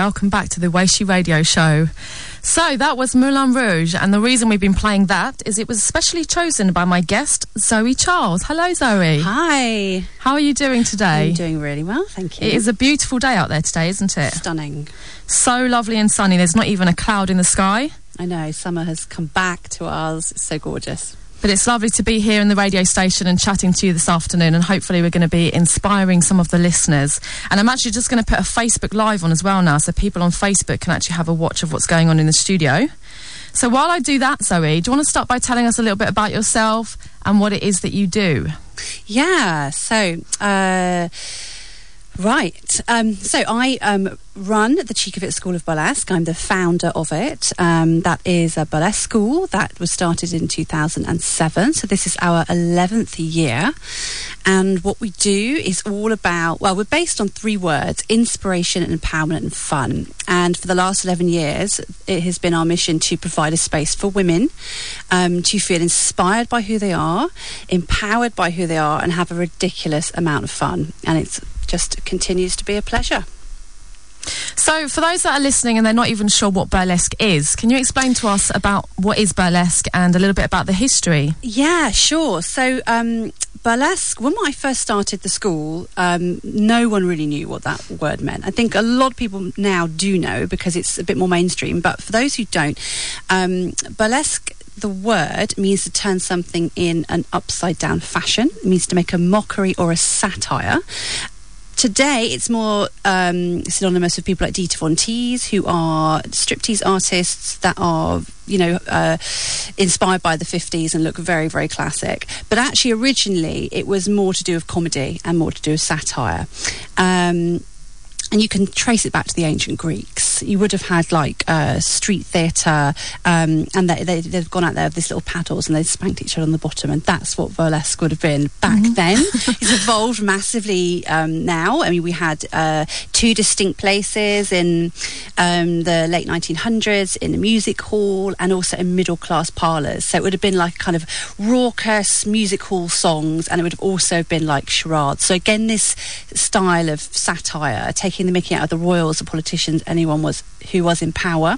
Welcome back to the Weishi Radio Show. So, that was Moulin Rouge, and the reason we've been playing that is it was specially chosen by my guest, Zoe Charles. Hello, Zoe. Hi. How are you doing today? I'm doing really well, thank you. It is a beautiful day out there today, isn't it? stunning. So lovely and sunny. There's not even a cloud in the sky. I know, summer has come back to us. It's so gorgeous. But it's lovely to be here in the radio station and chatting to you this afternoon. And hopefully, we're going to be inspiring some of the listeners. And I'm actually just going to put a Facebook Live on as well now, so people on Facebook can actually have a watch of what's going on in the studio. So while I do that, Zoe, do you want to start by telling us a little bit about yourself and what it is that you do? Yeah, so. Uh, Right. Um, so I um, run the Cheek of It School of Burlesque. I'm the founder of it. Um, that is a burlesque school that was started in 2007. So this is our 11th year. And what we do is all about, well, we're based on three words inspiration, empowerment, and fun. And for the last 11 years, it has been our mission to provide a space for women um, to feel inspired by who they are, empowered by who they are, and have a ridiculous amount of fun. And it's just continues to be a pleasure. So, for those that are listening and they're not even sure what burlesque is, can you explain to us about what is burlesque and a little bit about the history? Yeah, sure. So, um, burlesque, when I first started the school, um, no one really knew what that word meant. I think a lot of people now do know because it's a bit more mainstream, but for those who don't, um, burlesque the word means to turn something in an upside down fashion. It means to make a mockery or a satire. Today, it's more um, synonymous with people like Dita Von Teese, who are striptease artists that are, you know, uh, inspired by the 50s and look very, very classic. But actually, originally, it was more to do with comedy and more to do with satire. Um, and you can trace it back to the ancient You would have had like uh, street theatre, um, and they, they, have gone out there with these little paddles and they spanked each other on the bottom, and that's what burlesque would have been back mm-hmm. then. it's evolved massively um, now. I mean, we had uh, two distinct places in um, the late 1900s in the music hall and also in middle class parlours. So it would have been like kind of raucous music hall songs, and it would have also been like charades. So again, this style of satire taking taking the mickey out of the royals, the politicians, anyone was who was in power.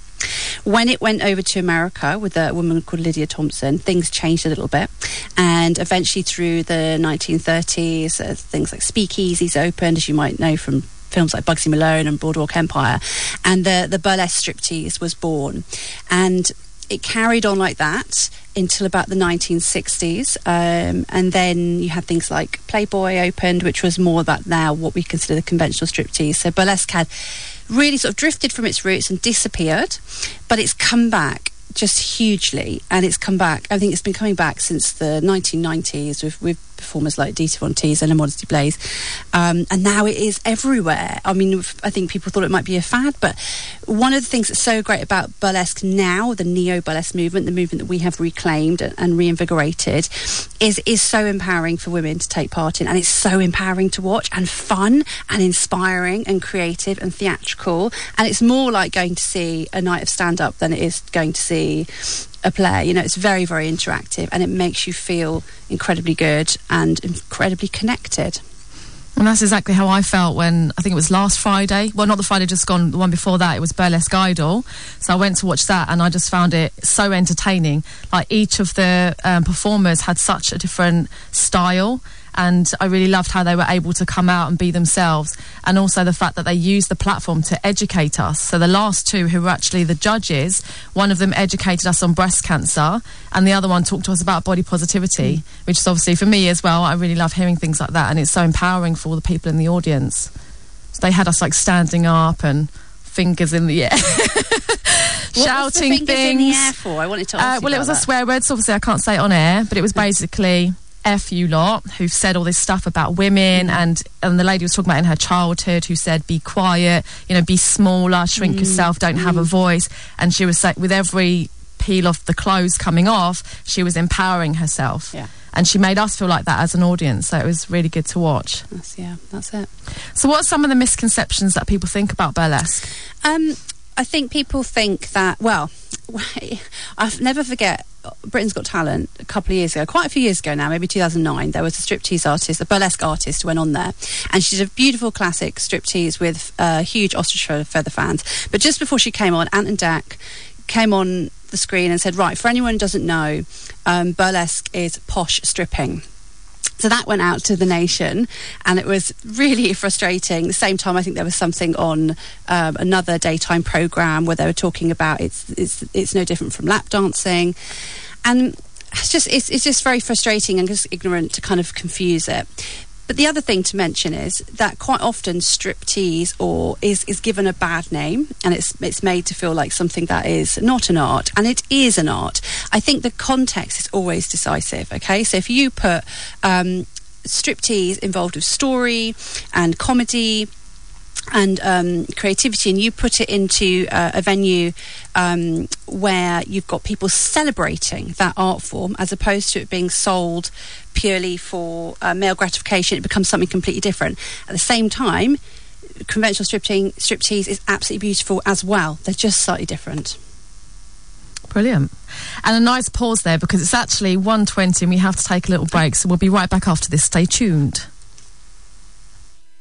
When it went over to America with a woman called Lydia Thompson, things changed a little bit, and eventually through the 1930s, uh, things like speakeasies opened, as you might know from films like Bugsy Malone and Boardwalk Empire, and the the burlesque striptease was born, and it carried on like that until about the 1960s. Um, and then you had things like Playboy opened, which was more about now what we consider the conventional striptease. So burlesque had really sort of drifted from its roots and disappeared, but it's come back just hugely and it's come back i think it's been coming back since the 1990s with, with performers like Dita Von Teese and Immodesty Blaize. Um, and now it is everywhere. I mean, I think people thought it might be a fad, but one of the things that's so great about burlesque now, the neo burlesque movement, the movement that we have reclaimed and reinvigorated, is is so empowering for women to take part in, and it's so empowering to watch and fun and inspiring and creative and theatrical. And it's more like going to see a night of stand up than it is going to see a play. You know, it's very, very interactive and it makes you feel incredibly good and incredibly connected. And that's exactly how I felt when I think it was last Friday. Well, not the Friday just gone, the one before that. It was Burlesque Idol. So I went to watch that and I just found it so entertaining. Like each of the um, performers had such a different style and I really loved how they were able to come out and be themselves, and also the fact that they used the platform to educate us. So the last two, who were actually the judges, one of them educated us on breast cancer, and the other one talked to us about body positivity, mm. which is obviously for me as well. I really love hearing things like that, and it's so empowering for all the people in the audience. So they had us like standing up and fingers in the air. shouting things. in the air for? I wanted to uh, well, it was that. a swear word, so obviously I can't say it on air, but it was basically F you lot who've said all this stuff about women mm. and and the lady was talking about in her childhood who said be quiet, you know, be smaller, shrink mm. yourself, don't mm. have a mm. voice. And she was saying with every peel off the clothes coming off, she was empowering herself. Yeah. And she made us feel like that as an audience, so it was really good to watch. That's, yeah, that's it. So, what are some of the misconceptions that people think about burlesque? Um, I think people think that, well, I'll never forget Britain's Got Talent a couple of years ago, quite a few years ago now, maybe 2009. There was a striptease artist, a burlesque artist, went on there, and she did a beautiful classic striptease with uh, huge ostrich feather fans. But just before she came on, Ant and Dec came on the screen and said, "Right, for anyone who doesn't know, um, burlesque is posh stripping." So that went out to the nation, and it was really frustrating. At the same time, I think there was something on um, another daytime program where they were talking about it's it's it's no different from lap dancing, and it's just it's, it's just very frustrating and just ignorant to kind of confuse it. But the other thing to mention is that quite often striptease or is, is given a bad name and it's it's made to feel like something that is not an art and it is an art. I think the context is always decisive. Okay, so if you put um, striptease involved with story and comedy and um, creativity, and you put it into uh, a venue um, where you've got people celebrating that art form as opposed to it being sold purely for uh, male gratification, it becomes something completely different. At the same time, conventional striptease, striptease is absolutely beautiful as well. They're just slightly different. Brilliant. And a nice pause there because it's actually 1.20 and we have to take a little break. So we'll be right back after this. Stay tuned.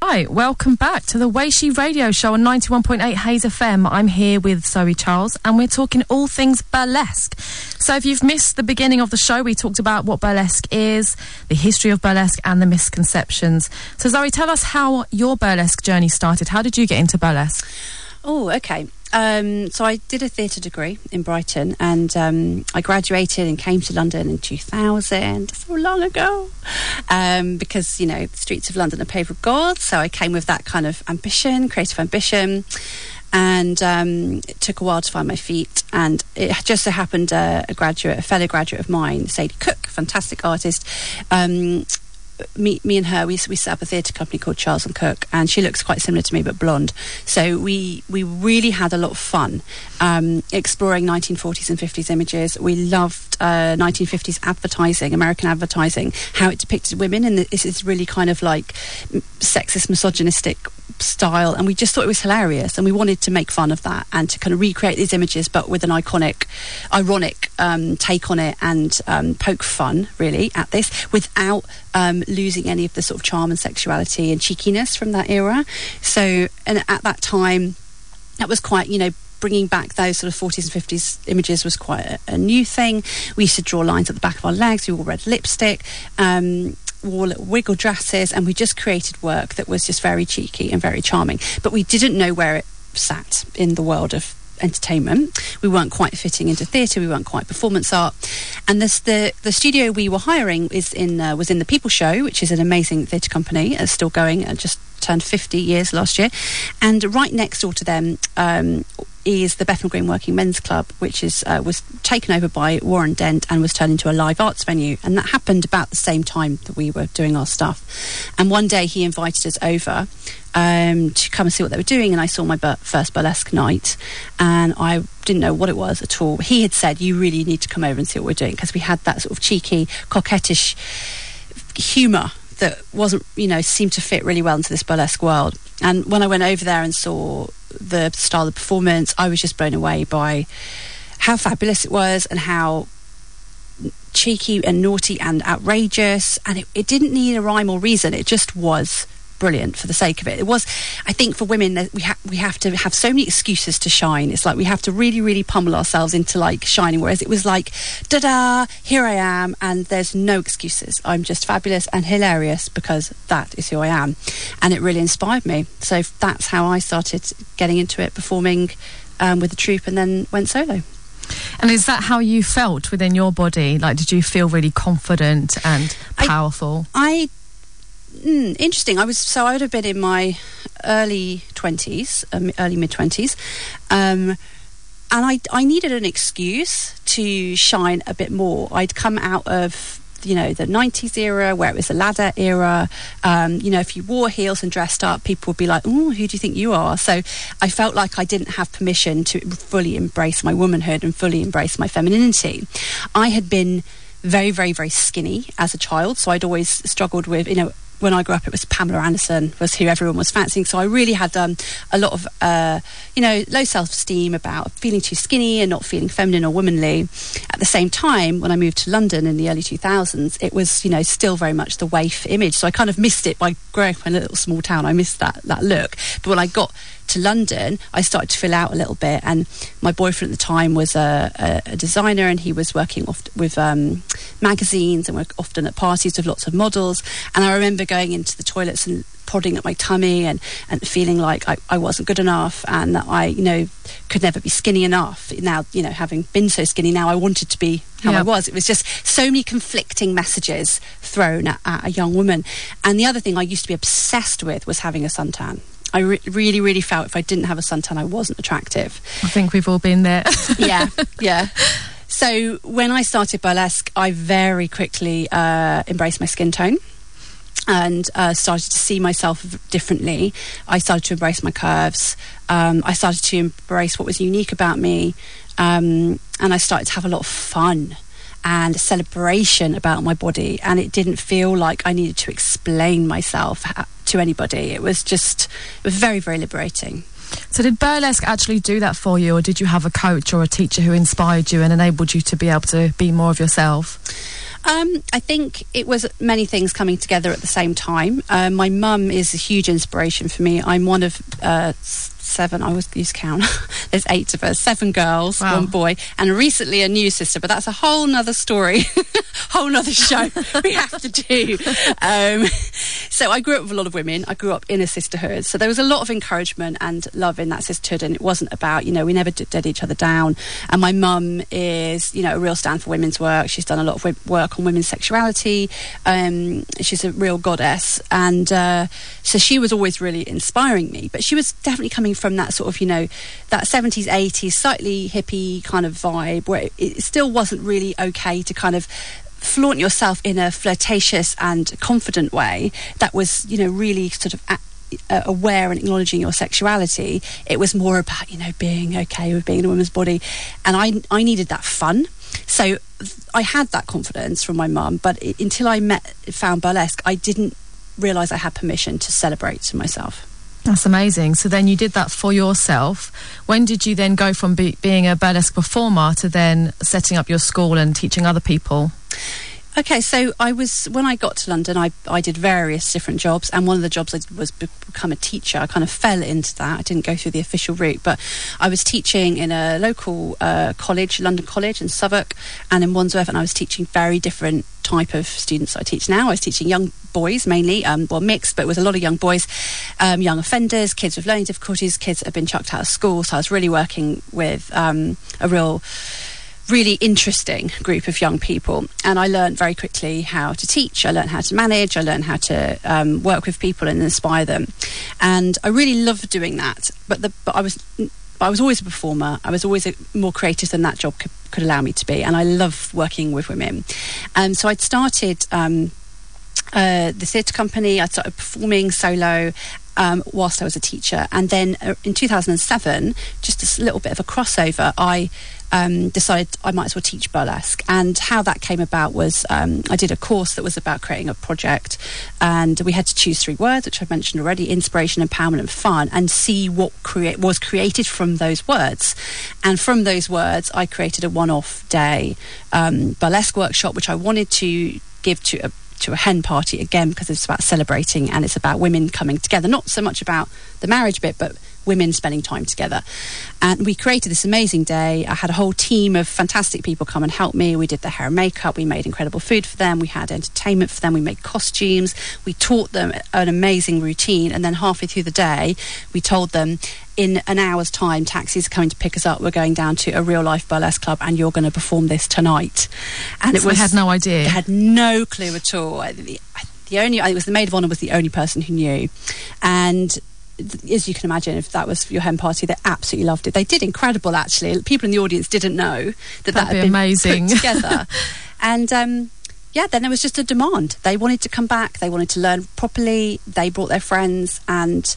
Hi, welcome back to the Weishi Radio Show on 91.8 Hayes FM. I'm here with Zoe Charles and we're talking all things burlesque. So if you've missed the beginning of the show, we talked about what burlesque is, the history of burlesque and the misconceptions. So Zoe, tell us how your burlesque journey started. How did you get into burlesque? Oh, okay. Um, so I did a theatre degree in Brighton, and um, I graduated and came to London in 2000, so long ago, um, because you know the streets of London are paved with gold. So I came with that kind of ambition, creative ambition, and um, it took a while to find my feet. And it just so happened uh, a graduate, a fellow graduate of mine, Sadie Cook, fantastic artist um, me, me and her, we, we set up a theatre company called Charles and Cook, and she looks quite similar to me but blonde. So we we really had a lot of fun um, exploring 1940s and 50s images. We loved uh, 1950s advertising, American advertising, how it depicted women, and this is really kind of like sexist, misogynistic style and we just thought it was hilarious and we wanted to make fun of that and to kind of recreate these images but with an iconic ironic um, take on it and um, poke fun really at this without um, losing any of the sort of charm and sexuality and cheekiness from that era so and at that time that was quite you know bringing back those sort of 40s and 50s images was quite a, a, new thing. We used to draw lines at the back of our legs. We wore red lipstick. Um, wore little wiggle dresses, and we just created work that was just very cheeky and very charming. But we didn't know where it sat in the world of entertainment. We weren't quite fitting into theatre. We weren't quite performance art. And this, the the studio we were hiring is in uh, was in the People Show, which is an amazing theatre company, uh, still going, and just turned 50 years last year. And right next door to them um, is the Bethnal Green Working Men's Club, which is uh, was taken over by Warren Dent and was turned into a live arts venue. And that happened about the same time that we were doing our stuff. And one day he invited us over um, to come and see what they were doing. And I saw my bur- first burlesque night, and I didn't know what it was at all. He had said, "You really need to come over and see what we're doing," because we had that sort of cheeky, coquettish humour that wasn't, you know, seemed to fit really well into this burlesque world. And when I went over there and saw the style of performance, I was just blown away by how fabulous it was and how cheeky and naughty and outrageous. And it, it didn't need a rhyme or reason, it just was brilliant for the sake of it. It was, I think, for women that we have we have to have so many excuses to shine. It's like we have to really, really pummel ourselves into like shining. Whereas it was like, da da, here I am, and there's no excuses. I'm just fabulous and hilarious because that is who I am, and it really inspired me. So that's how I started getting into it, performing um, with the troupe, and then went solo. And is that how you felt within your body? Like, did you feel really confident and powerful? I, I Mm, interesting. I was so I would have been in my early twenties, um, early mid twenties, um, and I I needed an excuse to shine a bit more. I'd come out of you know the 90s era where it was the ladder era um, you know if you wore heels and dressed up people would be like oh who do you think you are so i felt like i didn't have permission to fully embrace my womanhood and fully embrace my femininity i had been very very very skinny as a child so i'd always struggled with you know when I grew up, it was Pamela Anderson was who everyone was fancying. So I really had um, a lot of, uh, you know, low self-esteem about feeling too skinny and not feeling feminine or womanly. At the same time, when I moved to London in the early 2000s, it was, you know, still very much the waif image. So I kind of missed it by growing up in a little small town. I missed that that look. But when I got to London, I started to fill out a little bit. And my boyfriend at the time was a, a, a designer, and he was working oft with um, magazines and work often at parties with lots of models. And I remember going into the toilets and prodding at my tummy and, and feeling like I, I wasn't good enough and that I, you know, could never be skinny enough. Now, you know, having been so skinny, now I wanted to be how I was. It was just so many conflicting messages thrown at, at, a young woman. And the other thing I used to be obsessed with was having a suntan. I re- really, really felt if I didn't have a suntan, I wasn't attractive. I think we've all been there. yeah, yeah. So when I started burlesque, I very quickly uh, embraced my skin tone and uh, started to see myself differently. I started to embrace my curves. Um, I started to embrace what was unique about me, um, and I started to have a lot of fun and celebration about my body. And it didn't feel like I needed to explain myself to anybody. It was just it was very very liberating. So, did burlesque actually do that for you, or did you have a coach or a teacher who inspired you and enabled you to be able to be more of yourself? Um, I think it was many things coming together at the same time. Uh, my mum is a huge inspiration for me. I'm one of uh, seven. I always use count. There's eight of us, seven girls, wow. one boy, and recently a new sister. But that's a whole nother story, whole nother show we have to do. Um, so I grew up with a lot of women. I grew up in a sisterhood, so there was a lot of encouragement and love in that sisterhood. And it wasn't about you know we never did, each other down. And my mum is you know a real stand for women's work. She's done a lot of work on women's sexuality. Um, she's a real goddess, and uh, so she was always really inspiring me. But she was definitely coming from that sort of, you know, that 70s, 80s, slightly hippie kind of vibe where it, still wasn't really okay to kind of flaunt yourself in a flirtatious and confident way that was, you know, really sort of. At, uh, aware and acknowledging your sexuality. It was more about you know being okay with being in a woman's body, and I I needed that fun. So I had that confidence from my mum, but until I met found burlesque, I didn't realize I had permission to celebrate to myself. That's amazing. So then you did that for yourself. When did you then go from be- being a burlesque performer to then setting up your school and teaching other people? Okay, so I was when I got to London, I I did various different jobs, and one of the jobs I did was become a teacher. I kind of fell into that. I didn't go through the official route, but I was teaching in a local uh, college, London College in Southwark, and in Wandsworth, and I was teaching very different type of students I teach now. I was teaching young boys mainly, um, well mixed, but with a lot of young boys, um, young offenders, kids with learning difficulties, kids that have been chucked out of school. So I was really working with um, a real really interesting group of young people. And I learned very quickly how to teach. I learned how to manage. I learned how to um, work with people and inspire them. And I really loved doing that. But the but I was. I was always a performer. I was always a, more creative than that job could, could, allow me to be, and I love working with women. And so I'd started um, uh, the theatre company. I started performing solo, um, whilst I was a teacher. And then uh, in 2007, just a little bit of a crossover, I um, decided I might as well teach burlesque. And how that came about was um, I did a course that was about creating a project, and we had to choose three words, which I've mentioned already: inspiration, empowerment, and fun, and see what create was created from those words. And from those words, I created a one-off day um, burlesque workshop, which I wanted to give to a to a hen party again because it's about celebrating and it's about women coming together. Not so much about the marriage bit, but women spending time together. And we created this amazing day. I had a whole team of fantastic people come and help me. We did their hair and makeup. We made incredible food for them. We had entertainment for them. We made costumes. We taught them an amazing routine. And then halfway through the day, we told them in an hour's time, taxis are coming to pick us up. We're going down to a real life burlesque club, and you're going to perform this tonight. And so it was I had no idea. I had no clue at all. The, the only it was the maid of honor was the only person who knew, and as you can imagine, if that was your hen party, they absolutely loved it. They did incredible, actually. People in the audience didn't know that That'd that had be been amazing. put together. and um, yeah, then there was just a demand. They wanted to come back. They wanted to learn properly. They brought their friends, and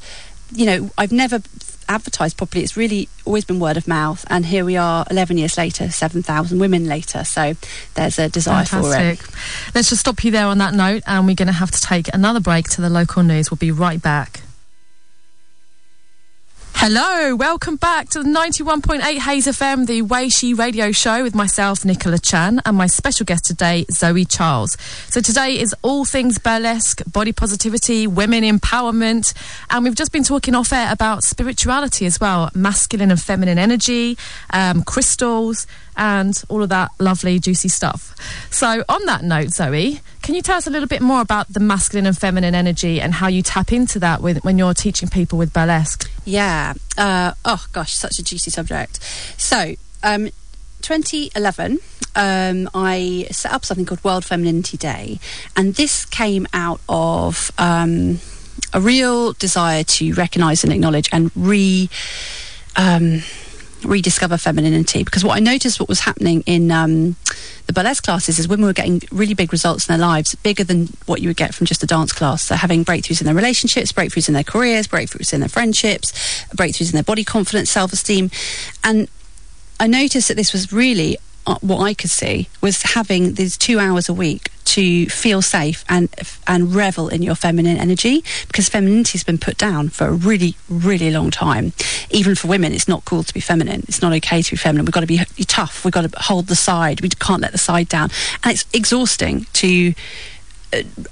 you know, I've never advertised properly. It's really always been word of mouth, and here we are, eleven years later, seven thousand women later. So there's a desire Fantastic. for it. Let's just stop you there on that note, and we're going to have to take another break to the local news. We'll be right back. Hello, welcome back to the 91.8 Hayes FM, the Way She radio show with myself, Nicola Chan, and my special guest today, Zoe Charles. So today is all things burlesque, body positivity, women empowerment, and we've just been talking off air about spirituality as well, masculine and feminine energy, um, crystals, and all of that lovely, juicy stuff. So, on that note, Zoe, can you tell us a little bit more about the masculine and feminine energy and how you tap into that with, when you're teaching people with burlesque? Yeah. Uh, oh gosh, such a juicy subject. So, um, 2011, um, I set up something called World Femininity Day, and this came out of um, a real desire to recognise and acknowledge and re. Um, rediscover femininity because what I noticed what was happening in um, the burlesque classes is women were getting really big results in their lives, bigger than what you would get from just a dance class. They're having breakthroughs in their relationships, breakthroughs in their careers, breakthroughs in their friendships, breakthroughs in their body confidence, self esteem. And I noticed that this was really what I could see was having these two hours a week to feel safe and and revel in your feminine energy because femininity has been put down for a really really long time. Even for women, it's not cool to be feminine. It's not okay to be feminine. We've got to be, tough. We've got to hold the side. We can't let the side down, and it's exhausting to uh,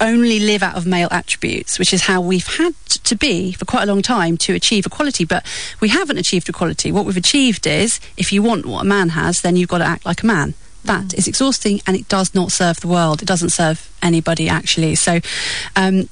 only live out of male attributes, which is how we've had to be for quite a long time to achieve equality. But we haven't achieved equality. What we've achieved is if you want what a man has, then you've got to act like a man. That mm. is exhausting and it does not serve the world. It doesn't serve anybody, actually. So, um,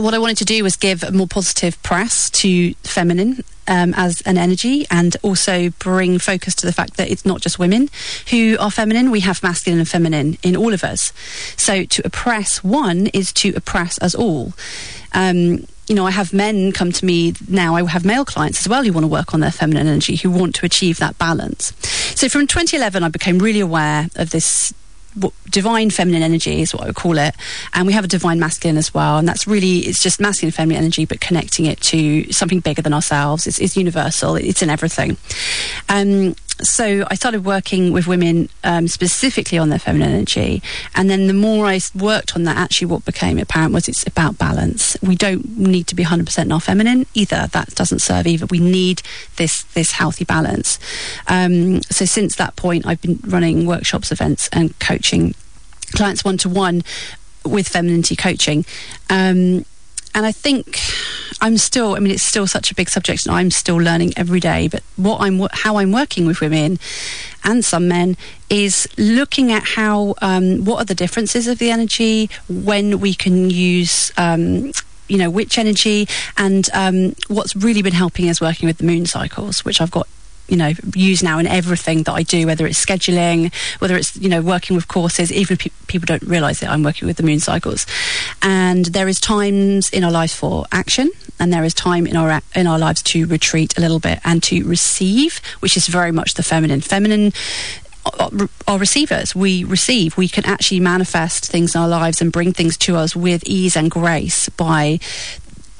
what I wanted to do was give a more positive press to feminine um, as an energy and also bring focus to the fact that it's not just women who are feminine. We have masculine and feminine in all of us. So to oppress one is to oppress us all. Um, you know, I have men come to me now. I have male clients as well who want to work on their feminine energy, who want to achieve that balance. So from 2011, I became really aware of this divine feminine energy is what I would call it, and we have a divine masculine as well. And that's really it's just masculine feminine energy, but connecting it to something bigger than ourselves. It's, it's universal. It's in everything. Um, so I started working with women um, specifically on their feminine energy, and then the more I worked on that, actually, what became apparent was it's about balance. We don't need to be 100% in our feminine either. That doesn't serve either. We need this this healthy balance. Um, so since that point, I've been running workshops, events, and coaching clients one to one with femininity coaching. Um, and I think I'm still. I mean, it's still such a big subject, and I'm still learning every day. But what I'm, how I'm working with women and some men is looking at how, um, what are the differences of the energy when we can use. Um, you know which energy and um, what's really been helping is working with the moon cycles which i've got you know use now in everything that I do, whether it's scheduling, whether it's you know working with courses. Even pe- people don't realise it, I'm working with the moon cycles, and there is times in our lives for action, and there is time in our in our lives to retreat a little bit and to receive, which is very much the feminine. Feminine uh, are receivers. We receive. We can actually manifest things in our lives and bring things to us with ease and grace by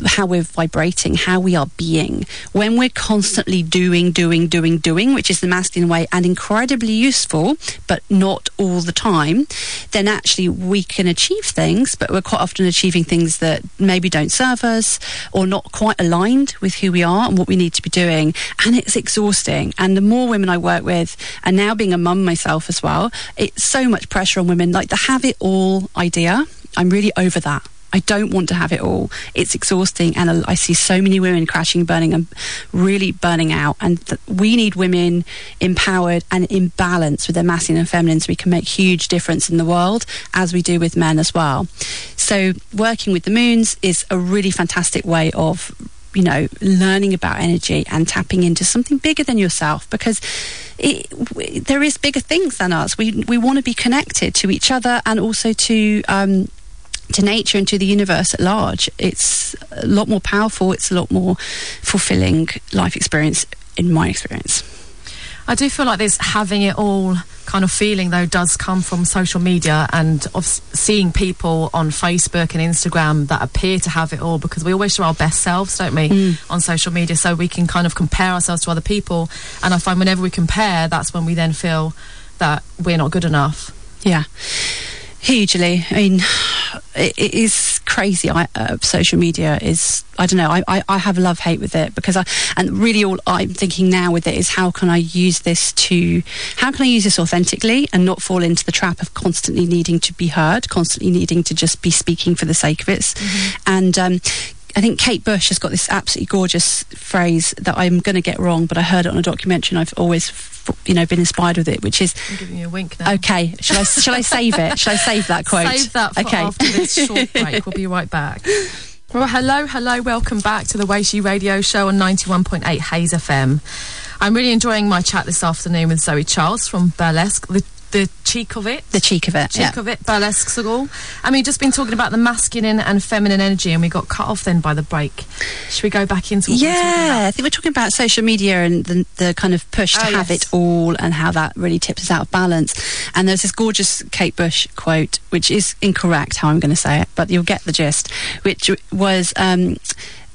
how we're vibrating, how we are being. When we're constantly doing, doing, doing, doing, which is the masculine way and incredibly useful, but not all the time, then actually we can achieve things, but we're quite often achieving things that maybe don't serve us or not quite aligned with who we are and what we need to be doing. And it's exhausting. And the more women I work with, and now being a mum myself as well, it's so much pressure on women, like the have it all idea. I'm really over that. I don't want to have it all. It's exhausting, and I see so many women crashing, burning, and really burning out. And th- we need women empowered and in balance with their masculine and feminine, so we can make huge difference in the world, as we do with men as well. So, working with the moons is a really fantastic way of you know, learning about energy and tapping into something bigger than yourself because it, there is bigger things than us. We we want to be connected to each other and also to um, to nature and to the universe at large. It's a lot more powerful, it's a lot more fulfilling life experience, in my experience. I do feel like this having it all kind of feeling though does come from social media and of seeing people on Facebook and Instagram that appear to have it all because we always show our best selves, don't we, mm. on social media so we can kind of compare ourselves to other people and I find whenever we compare that's when we then feel that we're not good enough. Yeah, hugely. I mean, it, it is crazy. I, uh, social media is. I don't know. I, I, I have love hate with it because I and really all I'm thinking now with it is how can I use this to how can I use this authentically and not fall into the trap of constantly needing to be heard, constantly needing to just be speaking for the sake of it, and. Um, I think Kate Bush has got this absolutely gorgeous phrase that I'm going to get wrong, but I heard it on a documentary and I've always, you know, been inspired with it, which is I'm giving you a wink now. Okay, shall I shall I save it? Shall I save that quote? Save that for okay. after this short break. We'll be right back. Well, hello, hello, welcome back to the Weishi Radio Show on 91.8 Hayes FM. I'm really enjoying my chat this afternoon with Zoe Charles from Burlesque, the, the cheek of it. the cheek of it. cheek yeah. of it, burlesque school. And we've just been talking about the masculine and feminine energy, and we got cut off then by the break. Should we go back into what we were talking Yeah? I think we're talking about social media and the, the kind of push to Oh, have yes. it all and how that really tips us out of balance. And there's this gorgeous Kate Bush quote, which is incorrect how I'm going to say it, but you'll get the gist, which was um,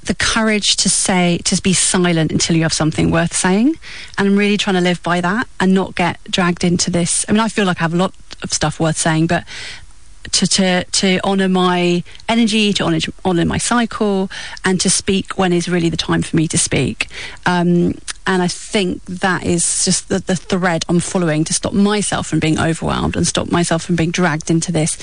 the courage to say, to be silent until you have something worth saying. And I'm really trying to live by that and not get dragged into this. I mean, I feel like I have a lot of stuff worth saying, but to to to honor my energy, to honor honor my cycle, and to speak when is really the time for me to speak. Um, and I think that is just the, the thread I'm following to stop myself from being overwhelmed and stop myself from being dragged into this.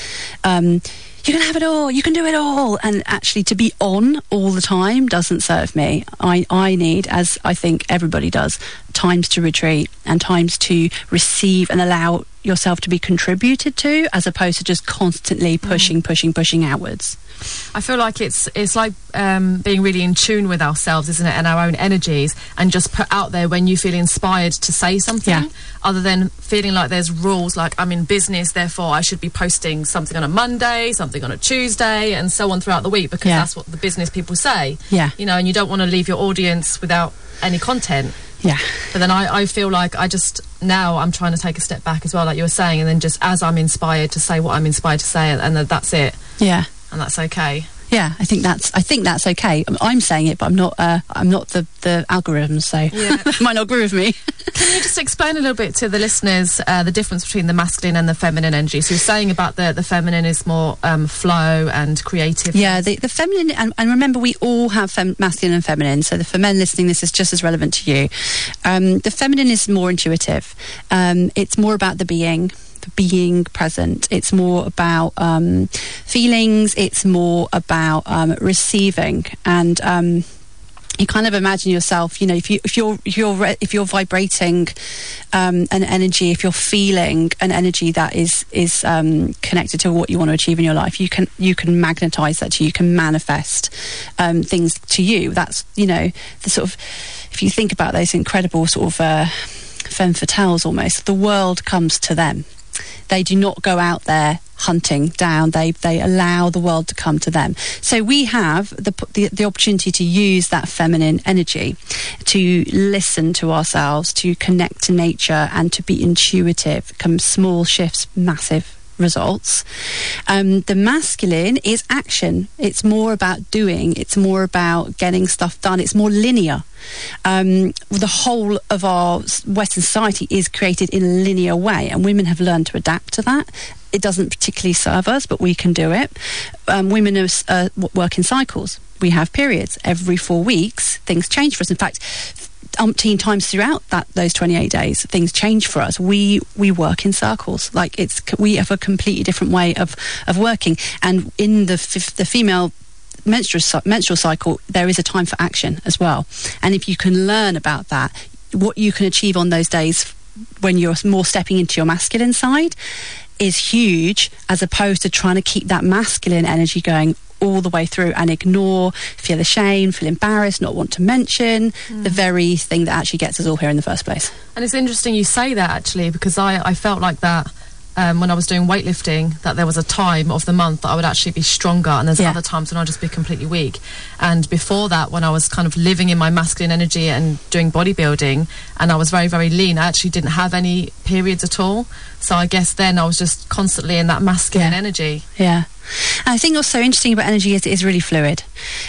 Um, you can have it all. You can do it all. And actually, to be on all the time doesn't serve me. I, I need, as I think everybody does, times to retreat and times to receive and allow yourself to be contributed to, as opposed to just constantly mm. pushing, pushing, pushing outwards. I feel like it's it's like um, being really in tune with ourselves, isn't it, and our own energies, and just put out there when you feel inspired to say something, Yeah. other than feeling like there's rules. Like I'm in business, therefore I should be posting something on a Monday, something on a Tuesday, and so on throughout the week because Yeah. that's what the business people say. Yeah. you know, and you don't want to leave your audience without any content. Yeah. But then I, I feel like I just now I'm trying to take a step back as well, like you were saying, and then just as I'm inspired to say what I'm inspired to say, and, and that that's it, Yeah. And that's okay. Yeah, I think that's I think that's okay. I'm, I'm saying it, but I'm not. Uh, I'm not the the algorithm, so Yeah. might not agree with me. Can you just explain a little bit to the listeners uh, the difference between the masculine and the feminine energy? So you're saying about the the feminine is more um, flow and creative. Yeah, the, the feminine, and, and remember, we all have fem- masculine and feminine. So, the, for men listening, this is just as relevant to you. Um, the feminine is more intuitive. Um, it's more about the being, being present. It's more about um, feelings. It's more about um, receiving and. Um, you kind of imagine yourself, you know, if you if you're if you're if you're vibrating um, an energy, if you're feeling an energy that is is um, connected to what you want to achieve in your life, you can you can magnetize that to you. You can manifest um, things to you. That's you know the sort of if you think about those incredible sort of uh, femme fatales almost, the world comes to them. They do not go out there hunting down. They they allow the world to come to them. So we have the the, the opportunity to use that feminine energy to listen to ourselves, to connect to nature, and to be intuitive. Come small shifts, massive results. Um, the masculine is action. It's more about doing. It's more about getting stuff done. It's more linear. Um, the whole of our Western society is created in a linear way, and women have learned to adapt to that. It doesn't particularly serve us, but we can do it. Um, women are, uh, work in cycles. We have periods every four weeks. Things change for us. In fact, umpteen times throughout that those 28 days things change for us we we work in circles like it's we have a completely different way of of working and in the f- the female menstrual menstrual cycle there is a time for action as well and if you can learn about that what you can achieve on those days when you're more stepping into your masculine side is huge as opposed to trying to keep that masculine energy going all the way through and ignore, feel ashamed, feel embarrassed, not want to mention the very thing that actually gets us all here in the first place. And it's interesting you say that actually because I, I felt like that um, when I was doing weightlifting that there was a time of the month that I would actually be stronger, and there's Yeah. other times when I'd just be completely weak. And before that, when I was kind of living in my masculine energy and doing bodybuilding, and I was very, very lean, I actually didn't have any periods at all. So I guess then I was just constantly in that masculine Yeah. energy. Yeah. And I think what's so interesting about energy is it is really fluid.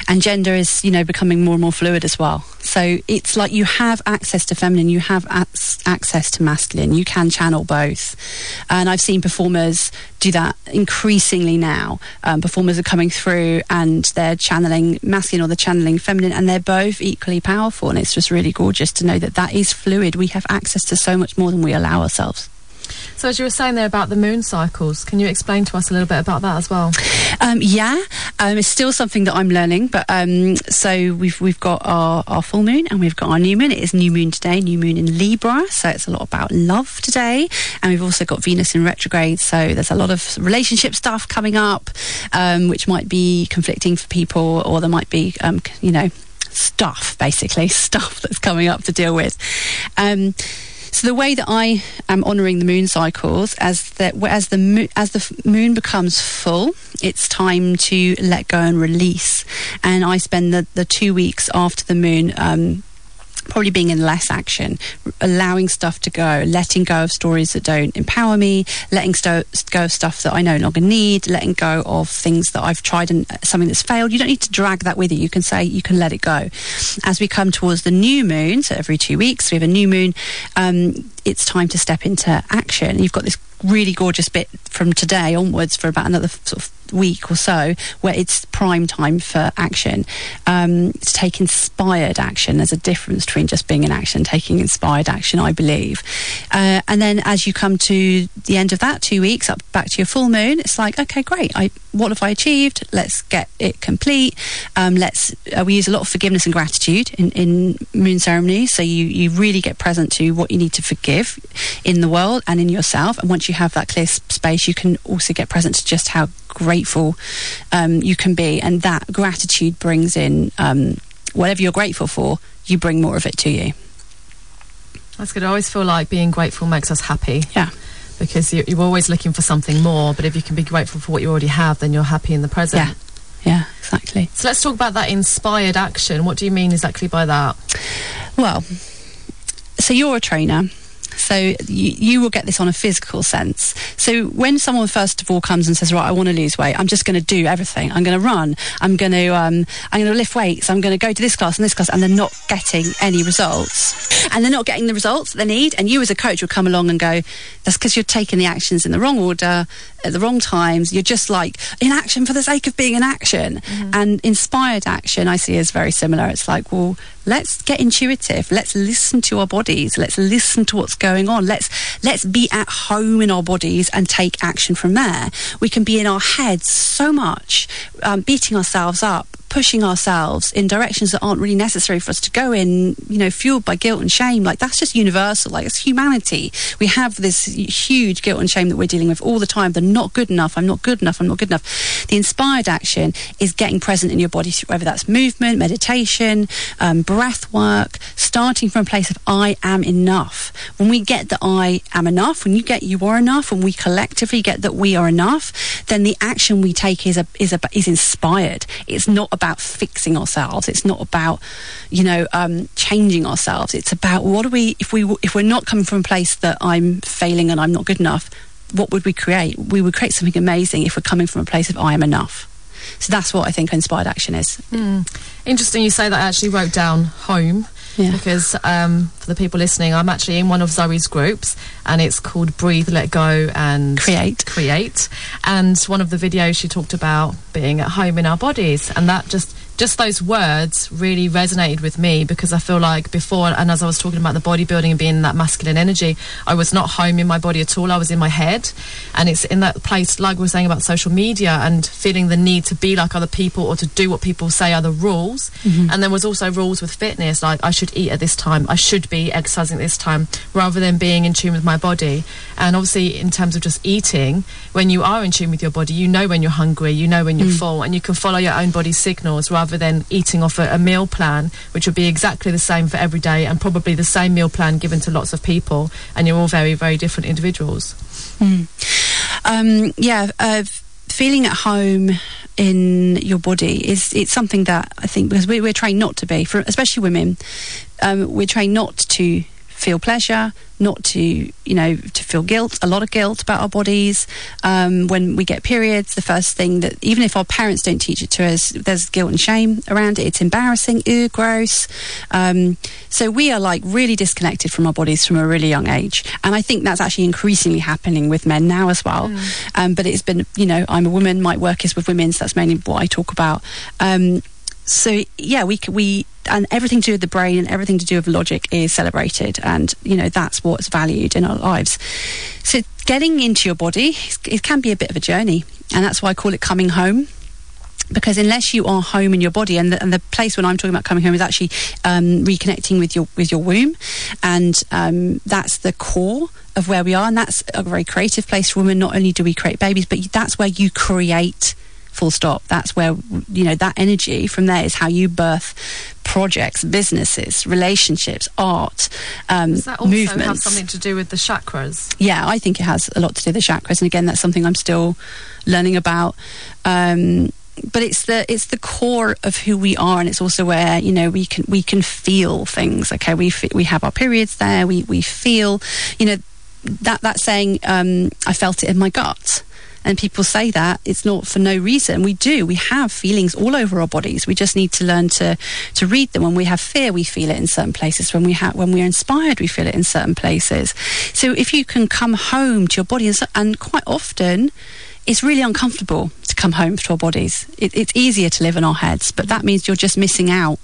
And gender is, you know, becoming more and more fluid as well. So it's like you have access to feminine, you have ac- access to masculine, you can channel both. And I've seen performers do that increasingly now. Um, performers are coming through and they're channeling masculine or they're channeling feminine, and they're both equally powerful. And it's just really gorgeous to know that that is fluid. We have access to so much more than we allow ourselves. So as you were saying there about the moon cycles, can you explain to us a little bit about that as well? Um, yeah, um, it's still something that I'm learning. But um, so we've we've got our, our full moon and we've got our new moon. It is new moon today, new moon in Libra. So it's a lot about love today, and we've also got Venus in retrograde. So there's a lot of relationship stuff coming up, um, which might be conflicting for people, or there might be, um, you know, stuff basically stuff that's coming up to deal with. So the way that I am honouring the moon cycles, as the as the as the moon becomes full, it's time to let go and release. And I spend the, the two weeks after the moon. Um, Probably being in less action, allowing stuff to go, letting go of stories that don't empower me, letting sto- go of stuff that I no longer need, letting go of things that I've tried and uh, something that's failed. You don't need to drag that with you. You can say you can let it go. As we come towards the new moon, so every two weeks we have a new moon. Um, it's time to step into action. You've got this really gorgeous bit from today onwards for about another sort of week or so where it's prime time for action. Um, to take inspired action. There's a difference between just being in action taking inspired action i believe. Uh, and then as you come to the end of that two weeks up back to your full moon it's like okay great. I, what have i achieved let's get it complete um, let's uh, we use a lot of forgiveness and gratitude in, in moon ceremonies so you, you really get present to what you need to forgive in the world and in yourself and once you have that clear space you can also get present to just how grateful um, you can be and that gratitude brings in um, whatever you're grateful for you bring more of it to you That's good. I always feel like being grateful makes us happy. Yeah. Because you, you're always looking for something more, but if you can be grateful for what you already have, then you're happy in the present. Yeah. yeah exactly So let's talk about that inspired action. What do you mean exactly by that? Well, so you're a trainer. So you, you will get this on a physical sense. So when someone first of all comes and says, "Right, I want to lose weight. I'm just going to do everything. I'm going to run. I'm going to um, I'm going to lift weights. I'm going to go to this class and this class," and they're not getting any results, and they're not getting the results they need. And you, as a coach, will come along and go, "That's because you're taking the actions in the wrong order at the wrong times. You're just like in action for the sake of being in action." And inspired action, I see as very similar. It's like, well, let's get intuitive. Let's listen to our bodies. Let's listen to what's going on. Let's let's be at home in our bodies and take action from there. We can be in our heads so much, um, beating ourselves up, pushing ourselves in directions that aren't really necessary for us to go in. You know, fueled by guilt and shame. Like that's just universal. Like it's humanity. We have this huge guilt and shame that we're dealing with all the time. They're not good enough. I'm not good enough. I'm not good enough. The inspired action is getting present in your body, whether that's movement, meditation, um, breath work, starting from a place of I am enough. When we get that I am enough, when you get you are enough, when we collectively get that we are enough, then the action we take is a, is a, is inspired. It's not about fixing ourselves. It's not about you know um, changing ourselves. It's about what do we if we if we're not coming from a place that I'm failing and I'm not good enough. What would we create? We would create something amazing if we're coming from a place of I am enough. So that's what I think inspired action is. Interesting you say that I actually wrote down home. Yeah. Because um, for the people listening, I'm actually in one of Zoe's groups, and it's called Breathe, Let Go, and Create. Create. And one of the videos she talked about being at home in our bodies, and that just just those words really resonated with me because I feel like before, and as I was talking about the bodybuilding and being that masculine energy, I was not home in my body at all. I was in my head, and it's in that place, like we were saying about social media and feeling the need to be like other people or to do what people say are the rules. Mm-hmm. And there was also rules with fitness, like I should eat at this time, I should be exercising at this time, rather than being in tune with my body. And obviously, in terms of just eating, when you are in tune with your body, you know when you're hungry, you know when you're mm. full, and you can follow your own body's signals rather than eating off a, a meal plan, which would be exactly the same for every day and probably the same meal plan given to lots of people, and you're all very, very different individuals. Mm. Um, yeah, uh, feeling at home in your body is it's something that I think because we, we're trained not to be, for especially women, um, we're trained not to feel pleasure, not to, you know, to feel guilt, a lot of guilt about our bodies. Um, when we get periods, the first thing that, even if our parents don't teach it to us, there's guilt and shame around it. It's embarrassing, ew, gross. Um, so we are like really disconnected from our bodies from a really young age. And I think that's actually increasingly happening with men now as well. Mm. Um, but it's been, you know, I'm a woman, my work is with women, so that's mainly what I talk about. Um, so yeah, we we and everything to do with the brain and everything to do with logic is celebrated, and you know that's what's valued in our lives. So getting into your body, it can be a bit of a journey, and that's why I call it coming home because unless you are home in your body and the, and the place when I'm talking about coming home is actually um, reconnecting with your with your womb and um, that's the core of where we are and that's a very creative place for women not only do we create babies but that's where you create full stop. That's where, you know, that energy from there is how you birth projects, businesses, relationships, art, um, Does that also movements. have something to do with the chakras? Yeah, I think it has a lot to do with the chakras. And again, that's something I'm still learning about. Um, but it's the it's the core of who we are, and it's also where you know we can we can feel things. Okay, we we have our periods there. We we feel, you know, that that saying. Um, I felt it in my gut and people say that it's not for no reason. We do. We have feelings all over our bodies. We just need to learn to to read them. When we have fear, we feel it in certain places. When we have when we're inspired, we feel it in certain places. So if you can come home to your body, and quite often it's really uncomfortable to come home to our bodies. It, it's easier to live in our heads, but that means you're just missing out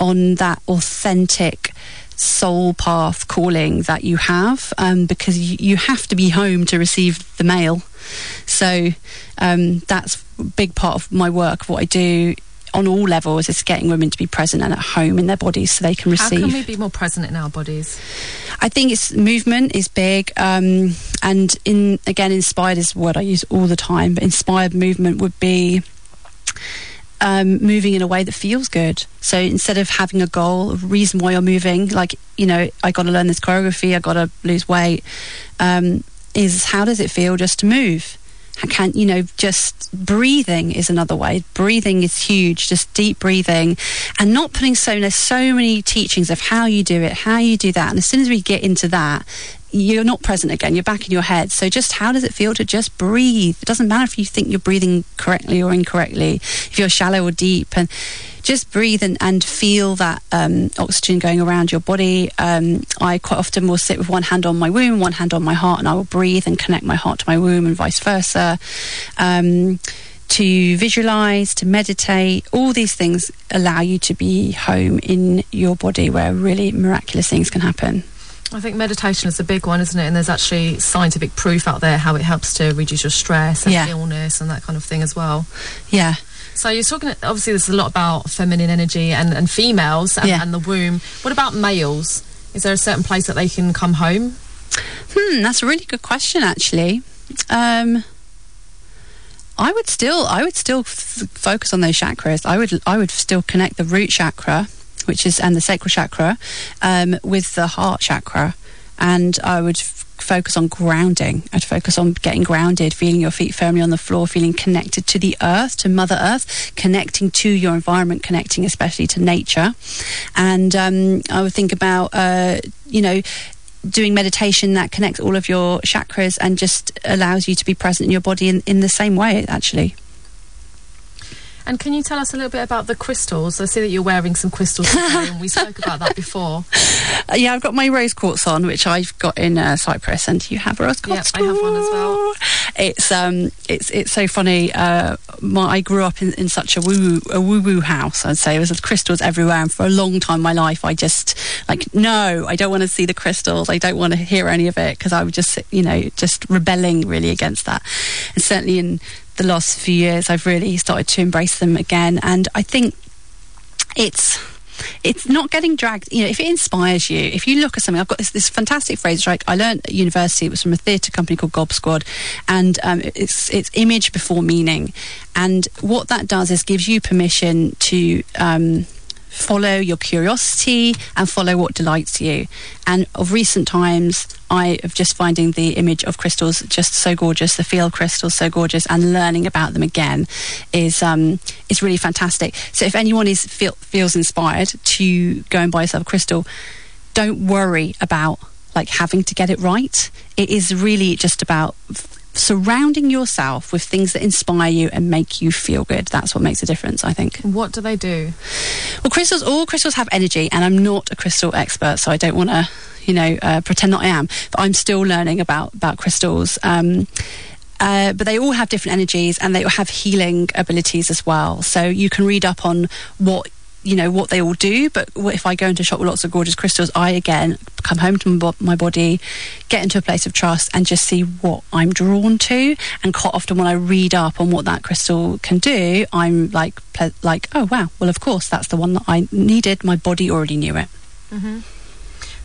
on that authentic soul path calling that you have um, because you, you, have to be home to receive the mail. So um, that's a big part of my work. What I do on all levels is getting women to be present and at home in their bodies so they can receive. How can we be more present in our bodies? I think it's movement is big, um, and in again, inspired is a word I use all the time. But inspired movement would be um, moving in a way that feels good. So instead of having a goal, a reason why you're moving, like, you know, I got to learn this choreography, I got to lose weight, um, is how does it feel just to move? Can, you know, just breathing is another way. Breathing is huge, just deep breathing and not putting so, there's so many teachings of how you do it, how you do that. And as soon as we get into that, you're not present again. You're back in your head. So just how does it feel to just breathe? It doesn't matter if you think you're breathing correctly or incorrectly, if you're shallow or deep, and just breathe and, and feel that um, oxygen going around your body. Um, I quite often will sit with one hand on my womb, one hand on my heart, and I will breathe and connect my heart to my womb and vice versa. Um, to visualize, to meditate, all these things allow you to be home in your body where really miraculous things can happen. I think meditation is a big one, isn't it? And there's actually scientific proof out there how it helps to reduce your stress and yeah. illness and that kind of thing as well. Yeah. So you're talking, obviously, there's a lot about feminine energy and, and females and, yeah. and the womb. What about males? Is there a certain place that they can come home? Hmm, that's a really good question, actually. Um, I would still, I would still f- focus on those chakras. I would, I would still connect the root chakra which is and the sacral chakra, um, with the heart chakra, and I would f- focus on grounding. I'd focus on getting grounded, feeling your feet firmly on the floor, feeling connected to the earth, to Mother Earth, connecting to your environment, connecting especially to nature, and um, I would think about uh, you know doing meditation that connects all of your chakras and just allows you to be present in your body in, in the same way actually and can you tell us a little bit about the crystals? I see that you're wearing some crystals today, and we spoke about that before. Uh, yeah, I've got my rose quartz on, which I've got in uh, Cyprus, and you have a rose quartz. Yeah, I have one as well. It's um, it's it's so funny. Uh, my, I grew up in, in such a woo a woo woo house. I'd say there was crystals everywhere, and for a long time in my life, I just like no, I don't want to see the crystals. I don't want to hear any of it because I would just you know just rebelling really against that. And certainly in the last few years, I've really started to embrace them again. And I think it's it's not getting dragged. You know, if it inspires you, if you look at something, I've got this, this fantastic phrase. I learned at university, it was from a theatre company called Gob Squad, and um, it's it's image before meaning. And what that does is gives you permission to. Um, follow your curiosity and follow what delights you. And of recent times, I have just finding the image of crystals just so gorgeous, the field crystals so gorgeous, and learning about them again is um, is really fantastic. So if anyone is feel, feels inspired to go and buy yourself a crystal, don't worry about like having to get it right. It is really just about surrounding yourself with things that inspire you and make you feel good. That's what makes a difference, I think. What do they do? Well, crystals, all crystals have energy, and I'm not a crystal expert, so I don't want to, you know, uh, pretend that I am. But I'm still learning about about crystals. Um, uh, but they all have different energies and they all have healing abilities as well. So you can read up on what you know what they all do but if i go into shop with lots of gorgeous crystals i again come home to my body get into a place of trust and just see what i'm drawn to. And quite often when i read up on what that crystal can do i'm like like oh wow well of course that's the one that i needed. My body already knew it. Mm-hmm.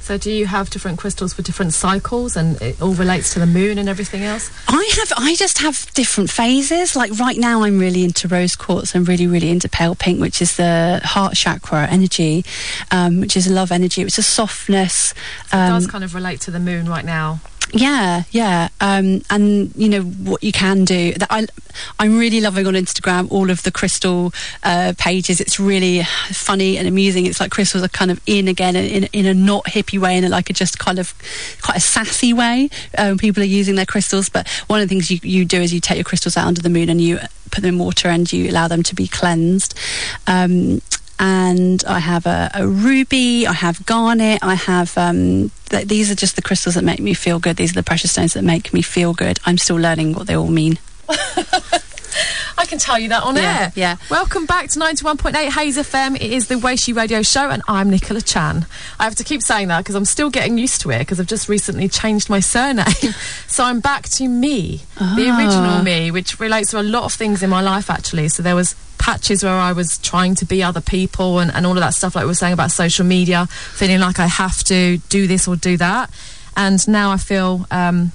So, do you have different crystals for different cycles, and it all relates to the moon and everything else? I have. I just have different phases. Like right now, I'm really into rose quartz. I'm really, really into pale pink, which is the heart chakra energy, um, which is love energy. It's a softness. So um, it does um, kind of relate to the moon right now. Yeah, yeah, um, and you know what you can do. That I, I'm really loving on Instagram all of the crystal uh, pages. It's really funny and amusing. It's like crystals are kind of in again in, in a not hippie way, in a, like a just kind of quite a sassy way. Um, people are using their crystals, but one of the things you, you do is you take your crystals out under the moon and you put them in water and you allow them to be cleansed. Um, and I have a, a, ruby, I have garnet, I have. Um, th- these are just the crystals that make me feel good. These are the precious stones that make me feel good. I'm still learning what they all mean. I can tell you that on yeah, air. Yeah. Welcome back to 91.8 Hayes FM. It is the Weishi Radio Show, and I'm Nicola Chan. I have to keep saying that because I'm still getting used to it because I've just recently changed my surname. so I'm back to me, oh. the original ah. me, which relates to a lot of things in my life actually. So there was patches where I was trying to be other people and, and all of that stuff, like we were saying about social media, feeling like I have to do this or do that. And now I feel um,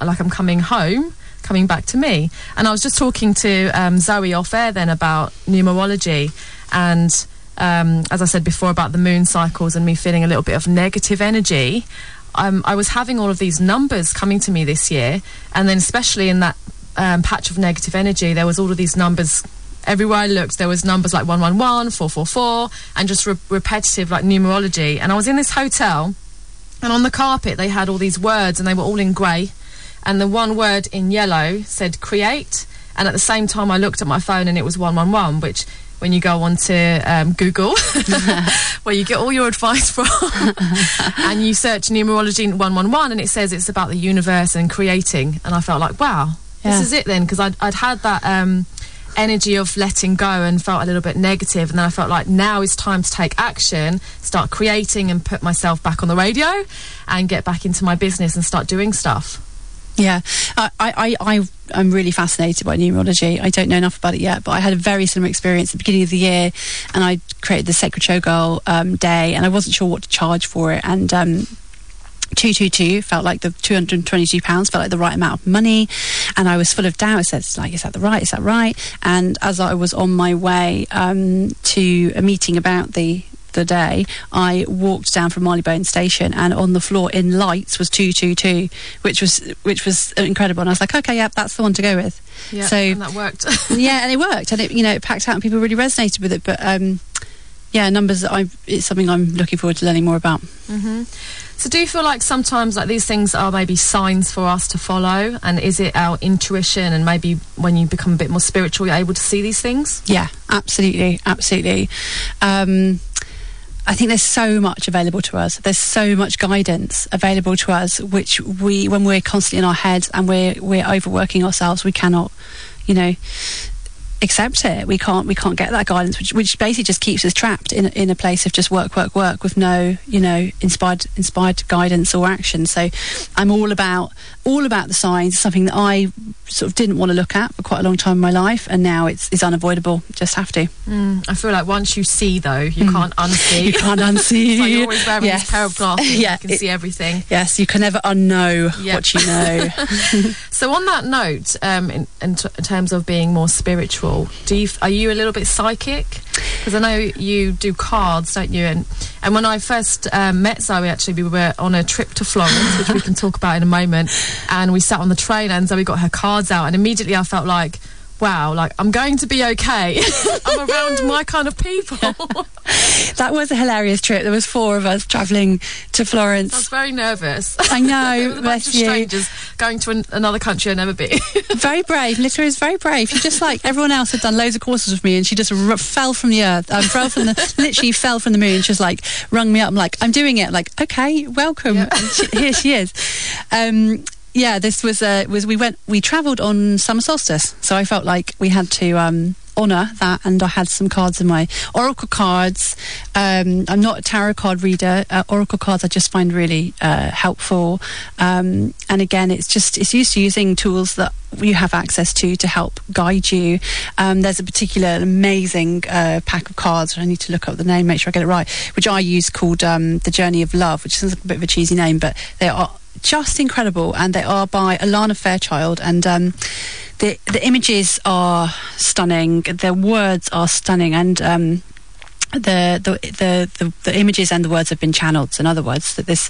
like I'm coming home coming back to me. And I was just talking to um, Zoe off air then about numerology and. Um, as I said before about the moon cycles and me feeling a little bit of negative energy, um, I was having all of these numbers coming to me this year, and then especially in that um, patch of negative energy, there was all of these numbers. Everywhere I looked, there was numbers like 111, 444, and just re- repetitive like numerology. And I was in this hotel, and on the carpet they had all these words, and they were all in grey and the one word in yellow said create. And at the same time, I looked at my phone and it was 111, which when you go onto um, Google, where you get all your advice from, and you search numerology 111, and it says it's about the universe and creating. And I felt like, wow, yeah. this is it then, because I'd, I'd had that. Um, energy of letting go and felt a little bit negative and then I felt like now is time to take action start creating and put myself back on the radio and get back into my business and start doing stuff yeah, I, I, I, I'm really fascinated by numerology. I don't know enough about it yet, but I had a very similar experience at the beginning of the year, and I created the Sacred Showgirl um, Day, and I wasn't sure what to charge for it, and. Um, 222 felt like the 222 pounds felt like the right amount of money and I was full of doubt I said like is that the right is that right and as I was on my way um, to a meeting about the the day, I walked down from Marylebone Station, and on the floor in lights was two two two, which was which was incredible. And I was like, okay, yeah, that's the one to go with. Yeah, so and that worked. yeah, and it worked, and it you know it packed out, and people really resonated with it. But um, yeah, numbers. I it's something I'm looking forward to learning more about. Mm-hmm. So, do you feel like sometimes like these things are maybe signs for us to follow? And is it our intuition? And maybe when you become a bit more spiritual, you're able to see these things? Yeah, absolutely, absolutely. Um, I think there's so much available to us. There's so much guidance available to us, which we, when we're constantly in our heads and we're we're overworking ourselves, we cannot, you know, accept it. We can't we can't get that guidance, which which basically just keeps us trapped in in a place of just work work work with no you know inspired inspired guidance or action. So I'm all about all about the signs. Something that I sort of didn't want to look at for quite a long time in my life, and now it's it's unavoidable. Just have to. Mm, I feel like once you see though, you mm. can't unsee. you can't unsee. it's like you're always wearing yes. this pair of glasses. yeah, you can it, see everything. Yes, you can never unknow yep. what you know. so on that note, um, in, in, t- in terms of being more spiritual spiritual. Do you are you a little bit psychic? Because I know you do cards, don't you? And and when I first um, met Zoe, actually, we were on a trip to Florence, which we can talk about in a moment. And we sat on the train, and Zoe got her cards out, and immediately I felt like wow, like I'm going to be okay. I'm around my kind of people. that was a hilarious trip. There was four of us travelling to Florence. I was very nervous. I know, bless you. Strangers going to an, another country I've never been. very brave. Litta is very brave. She just like everyone else had done loads of courses with me, and she just r- fell from the earth. Um, fell from the literally fell from the moon. She's like rung me up. I'm like, I'm doing it. I'm like, okay, welcome. Yeah. She, here she is. Um, yeah, this was uh, was we went we travelled on summer solstice, so I felt like we had to um, honour that, and I had some cards in my oracle cards. Um, I'm not a tarot card reader. Uh, oracle cards I just find really uh, helpful, um, and again, it's just it's used to using tools that you have access to to help guide you. Um, there's a particular amazing uh, pack of cards. I need to look up the name, make sure I get it right, which I use called um, the Journey of Love, which is a bit of a cheesy name, but they are just incredible, and they are by Alana Fairchild. And um, the the images are stunning. The words are stunning, and um, the, the, the the the images and the words have been channeled. In other words, that this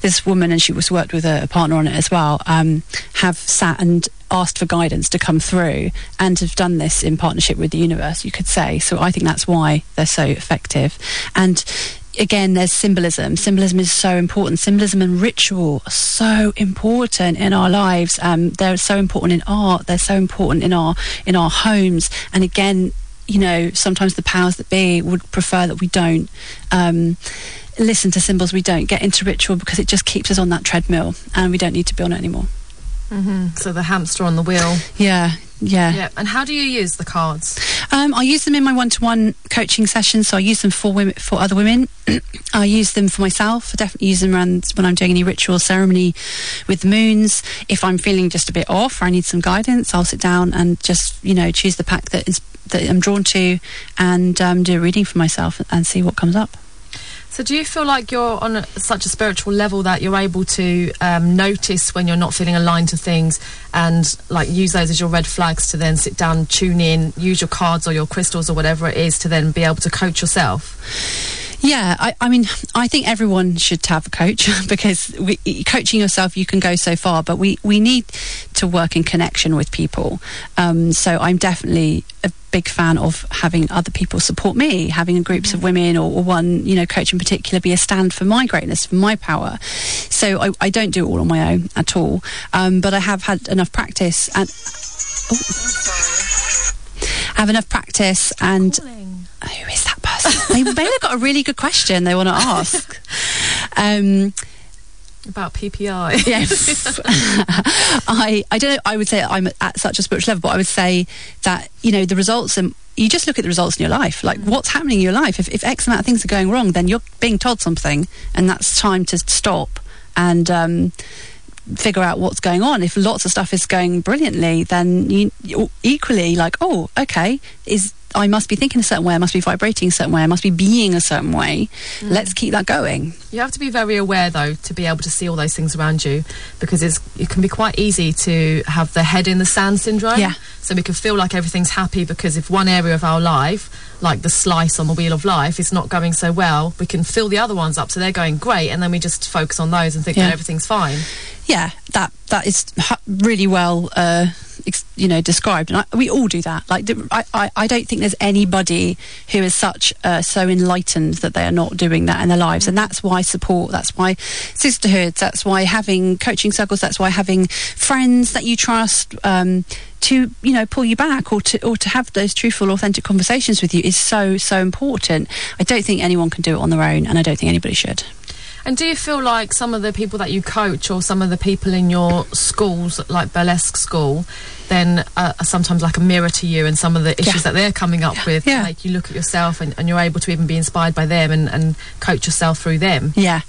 this woman and she was worked with a, a partner on it as well. Um, have sat and asked for guidance to come through and have done this in partnership with the universe. You could say. So I think that's why they're so effective. And again, there's symbolism. Symbolism is so important. Symbolism and ritual are so important in our lives. Um, they're so important in art. They're so important in our in our homes. And again, you know, sometimes the powers that be would prefer that we don't. Um, listen to symbols we don't get into ritual because it just keeps us on that treadmill and we don't need to be on it anymore mm-hmm. so the hamster on the wheel yeah yeah. Yeah. And how do you use the cards? Um, I use them in my one-to-one coaching sessions. So I use them for women, for other women. I use them for myself. I definitely use them around when I'm doing any ritual ceremony with the moons. If I'm feeling just a bit off or I need some guidance, I'll sit down and just you know choose the pack that is that I'm drawn to, and um, do a reading for myself and see what comes up. So, do you feel like you're on a, such a spiritual level that you're able to um, notice when you're not feeling aligned to things and like use those as your red flags to then sit down, tune in, use your cards or your crystals or whatever it is to then be able to coach yourself? Yeah, I, I, mean, I think everyone should have a coach because we, coaching yourself, you can go so far, but we, we need to work in connection with people. Um, so I'm definitely a big fan of having other people support me, having groups mm-hmm. of women or, or, one, you know, coach in particular be a stand for my greatness, for my power. So I, I don't do it all on my own at all. Um, but I have had enough practice and. Oh, I have enough practice and. Who is that person? they may have got a really good question they want to ask. Um, about PPI. yes. I, I don't know. I would say I'm at such a spiritual level, but I would say that, you know, the results and you just look at the results in your life. Like, mm. what's happening in your life? If, if X amount of things are going wrong, then you're being told something, and that's time to stop and um, figure out what's going on. If lots of stuff is going brilliantly, then you equally like, oh, okay, is I must be thinking a certain way, I must be vibrating a certain way, I must be being a certain way. Mm. Let's keep that going. You have to be very aware, though, to be able to see all those things around you because it's, it can be quite easy to have the head in the sand syndrome. Yeah. So we can feel like everything's happy because if one area of our life, like the slice on the wheel of life, is not going so well, we can fill the other ones up so they're going great, and then we just focus on those and think yeah. that everything's fine. Yeah, that that is really well. Uh, you know described. And I, we all do that. Like I, I, I, don't think there's anybody who is such uh, so enlightened that they are not doing that in their lives. And that's why support that's why sisterhoods that's why having coaching circles that's why having friends that you trust um, to you know pull you back or to or to have those truthful authentic conversations with you is so so important. I don't think anyone can do it on their own and i don't think anybody should and do you feel like some of the people that you coach or some of the people in your schools, like burlesque school, then uh, are sometimes like a mirror to you and some of the issues yeah. that they're coming up yeah. with? Yeah. Like you look at yourself and, and, you're able to even be inspired by them and, and coach yourself through them. Yeah.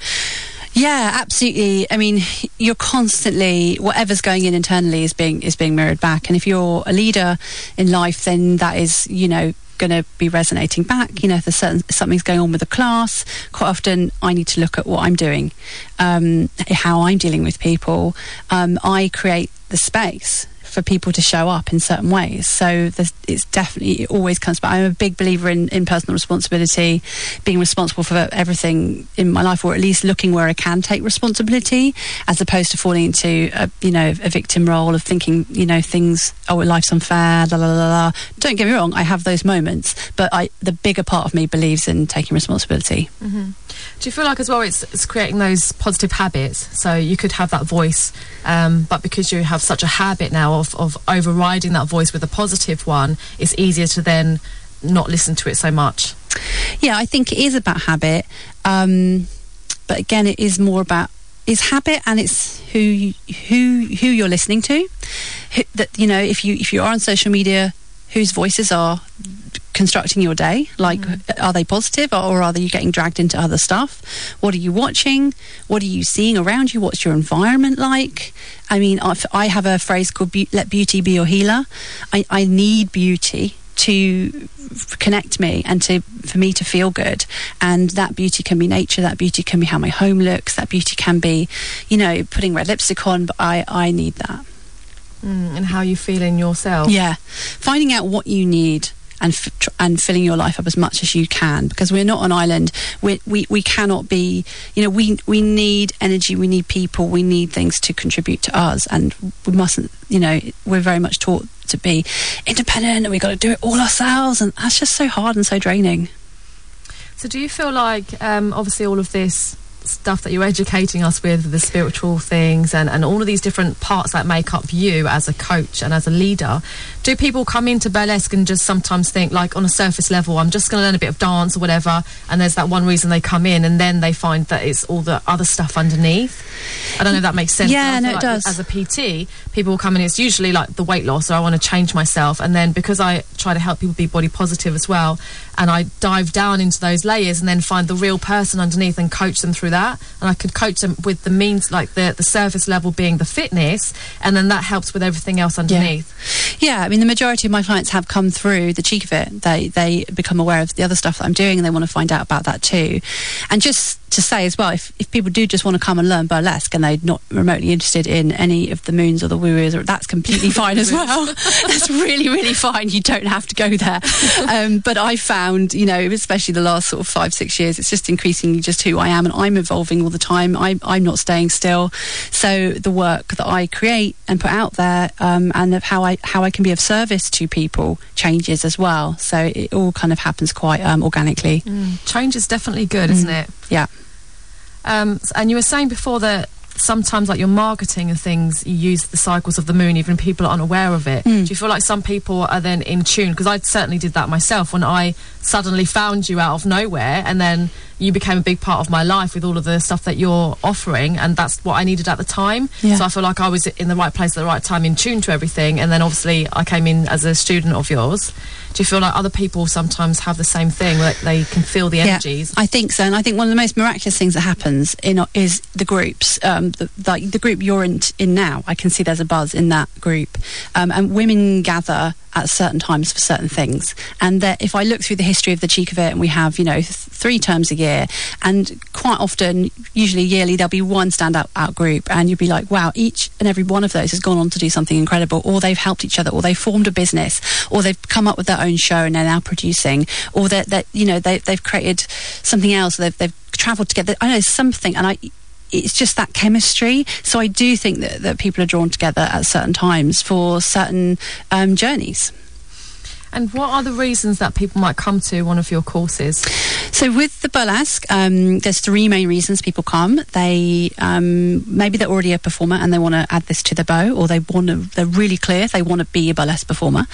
Yeah, absolutely. I mean, you're constantly whatever's going in internally is being is being mirrored back, and if you're a leader in life, then that is, you know, going to be resonating back. You know, if there's certain, something's going on with the class, quite often I need to look at what I'm doing, um, how I'm dealing with people. Um, I create the space for people to show up in certain ways. So it's definitely it always comes back. I'm a big believer in, in personal responsibility, being responsible for everything in my life, or at least looking where I can take responsibility, as opposed to falling into a you know a victim role of thinking you know things oh life's unfair, la la la la. Don't get me wrong, I have those moments, but I the bigger part of me believes in taking responsibility. Mm-hmm. Do you feel like as well it's, it's creating those positive habits? So you could have that voice, um, but because you have such a habit now of, of overriding that voice with a positive one, it's easier to then not listen to it so much. Yeah, I think it is about habit. Um, but again, it is more about is habit and it's who you, who who you're listening to. Who, that you know, if you if you are on social media, whose voices are constructing your day? Like, mm. are they positive or are you getting dragged into other stuff? What are you watching? What are you seeing around you? What's your environment like? I mean, I have a phrase called "Let beauty be your healer." I, I need beauty to connect me and to for me to feel good and that beauty can be nature that beauty can be how my home looks that beauty can be you know putting red lipstick on but i i need that mm, and how you feel in yourself. Yeah. Finding out what you need and f- and filling your life up as much as you can because we're not an island. We, we we cannot be you know we we need energy we need people we need things to contribute to us and we mustn't you know we're very much taught to be independent and we've got to do it all ourselves and that's just so hard and so draining. So do you feel like um, obviously all of this stuff that you're educating us with, the spiritual things, and, and all of these different parts that make up you as a coach and as a leader, do people come into burlesque and just sometimes think, like on a surface level, I'm just going to learn a bit of dance or whatever, and there's that one reason they come in, and then they find that it's all the other stuff underneath? I don't know if that makes sense. Yeah, no, like it does. As a PT, people will come in, it's usually like the weight loss, or I want to change myself, and then because I try to help people be body positive as well, and I dive down into those layers and then find the real person underneath and coach them through that. And I could coach them with the means, like the, the surface level being the fitness, and then that helps with everything else underneath. Yeah. yeah, I mean, the majority of my clients have come through the cheek of it. They, they become aware of the other stuff that I'm doing and they want to find out about that too. And just to say as well, if, if people do just want to come and learn burlesque and they're not remotely interested in any of the moons or the woo that's completely fine as well. that's really, really fine. You don't have to go there. Um, but I found, you know, especially the last sort of five, six years, it's just increasingly just who I am and I'm evolving all the time. I, I'm not staying still. So the work that I create and put out there um, and of how I, how I can be of service to people changes as well. So it all kind of happens quite um, organically. Mm. Change is definitely good, mm. isn't it? Yeah. Um, and you were saying before that sometimes like your marketing and things you use the cycles of the moon even people are unaware of it. Mm. do you feel like some people are then in tune? Because i certainly did that myself when i suddenly found you out of nowhere and then you became a big part of my life with all of the stuff that you're offering and that's what i needed at the time. Yeah. so i feel like i was in the right place at the right time in tune to everything and then obviously i came in as a student of yours. Do you feel like other people sometimes have the same thing like they can feel the energies? Yeah, i think so and i think one of the most miraculous things that happens in is the groups um, the, like the group you're in, in now i can see there's a buzz in that group um, and women gather at certain times for certain things. And that if I look through the history of the cheek of it, and we have, you know, th- three terms a year, and quite often, usually yearly, there'll be one standout out group, and you'll be like, wow, each and every one of those has gone on to do something incredible, or they've helped each other, or they've formed a business, or they've come up with their own show and they're now producing, or that, that you know, they, they've created something else, they've, they've traveled together. I know something, and I it's just that chemistry. So I do think that, that people are drawn together at certain times for certain um, journeys. And what are the reasons that people might come to one of your courses? So with the burlesque, um, there's three main reasons people come. They um, maybe they're already a performer and they want to add this to their bow, or they want to. They're really clear they want to be a burlesque performer,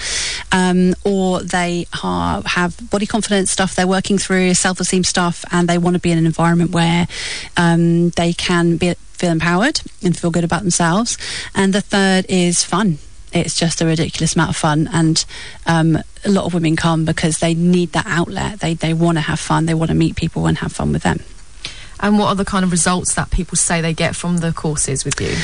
um, or they are, have body confidence stuff they're working through, self esteem stuff, and they want to be in an environment where um, they can be feel empowered and feel good about themselves. And the third is fun it's just a ridiculous amount of fun. And um, a lot of women come because they need that outlet. They, they want to have fun. They want to meet people and have fun with them. And what are the kind of results that people say they get from the courses with you?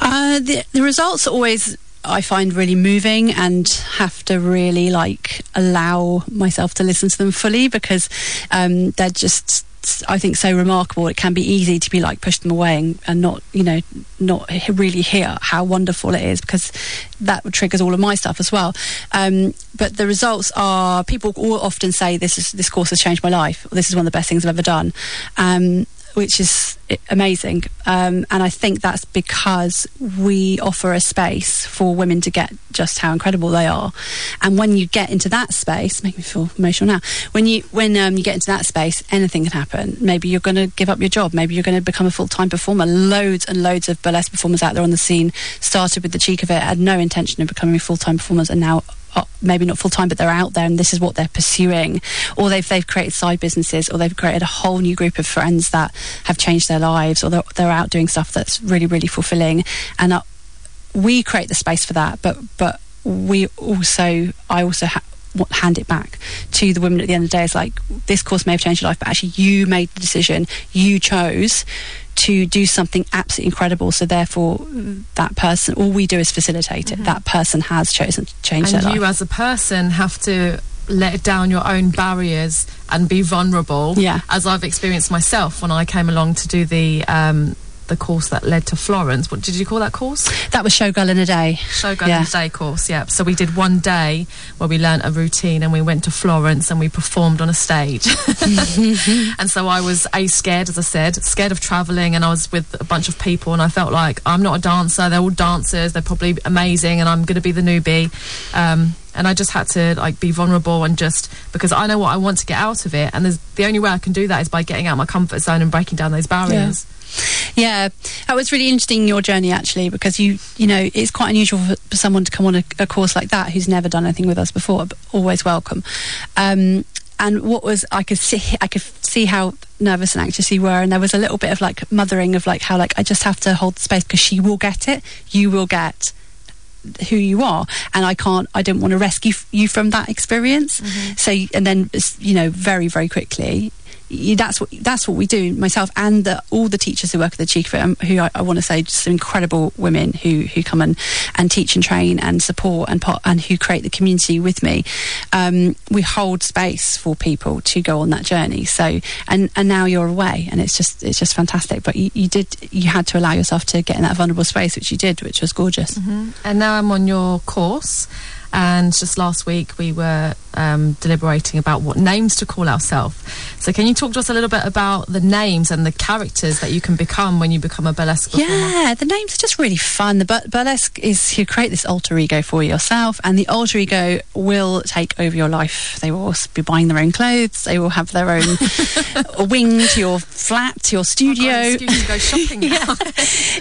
Uh, the, the results are always I find really moving and have to really like allow myself to listen to them fully because um, they're just I think so remarkable. It can be easy to be like push them away and, and not you know not really hear how wonderful it is because that triggers all of my stuff as well. Um, but the results are people all often say this is this course has changed my life. Or, this is one of the best things I've ever done. Um, which is amazing. Um, and I think that's because we offer a space for women to get just how incredible they are. And when you get into that space, make me feel emotional now. When you when um, you get into that space, anything can happen. Maybe you're going to give up your job. Maybe you're going to become a full time performer. Loads and loads of burlesque performers out there on the scene started with the cheek of it, had no intention of becoming full time performers, and now uh, maybe not full time, but they're out there and this is what they're pursuing. Or they've they've created side businesses, or they've created a whole new group of friends that have changed their lives, or they're, they're out doing stuff that's really really fulfilling. And uh, we create the space for that, but but we also I also. Ha- wa- hand it back to the women at the end of the day. It's like this course may have changed your life, but actually you made the decision, you chose to do something absolutely incredible. So therefore, that person, all we do is facilitate it. That person has chosen to change and their you life. as a person have to let down your own barriers and be vulnerable Yeah. as i've experienced myself when i came along to do the um the course that led to florence what did you call that course That was Showgirl in a Day. Showgirl Yeah. in a Day course, yeah. So we did one day where we learnt a routine and we went to Florence and we performed on a stage. and so I was A, scared, as I said, scared of travelling and I was with a bunch of people and I felt like I'm not a dancer, they're all dancers, they're probably amazing and I'm going to be the newbie. Um, and I just had to like be vulnerable and just because I know what I want to get out of it and there's, the only way I can do that is by getting out of my comfort zone and breaking down those barriers. Yeah, that was really interesting your journey actually because you you know it's quite unusual for, someone to come on a, a course like that who's never done anything with us before, but always welcome. Um, and what was I could see I could see how nervous and anxious you were, and there was a little bit of like mothering of like how like I just have to hold the space because she will get it, you will get who you are and i can't i don't want to rescue f- you from that experience so and then you know very very quickly that's what that's what we do myself and the, all the teachers who work at the cheek it um, who I, I want to say just incredible women who who come and and teach and train and support and pot, and who create the community with me. Um, we hold space for people to go on that journey. So and and now you're away and it's just it's just fantastic. But you, you did you had to allow yourself to get in that vulnerable space which you did which was gorgeous. And now I'm on your course. And just last week we were um, deliberating about what names to call ourselves. So can you talk to us a little bit about the names and the characters that you can become when you become a burlesque performer? Yeah, the names are just really fun. The bur- burlesque is you create this alter ego for yourself, and the alter ego will take over your life. They will be buying their own clothes. They will have their own wing to your flat, to your studio. to go shopping now.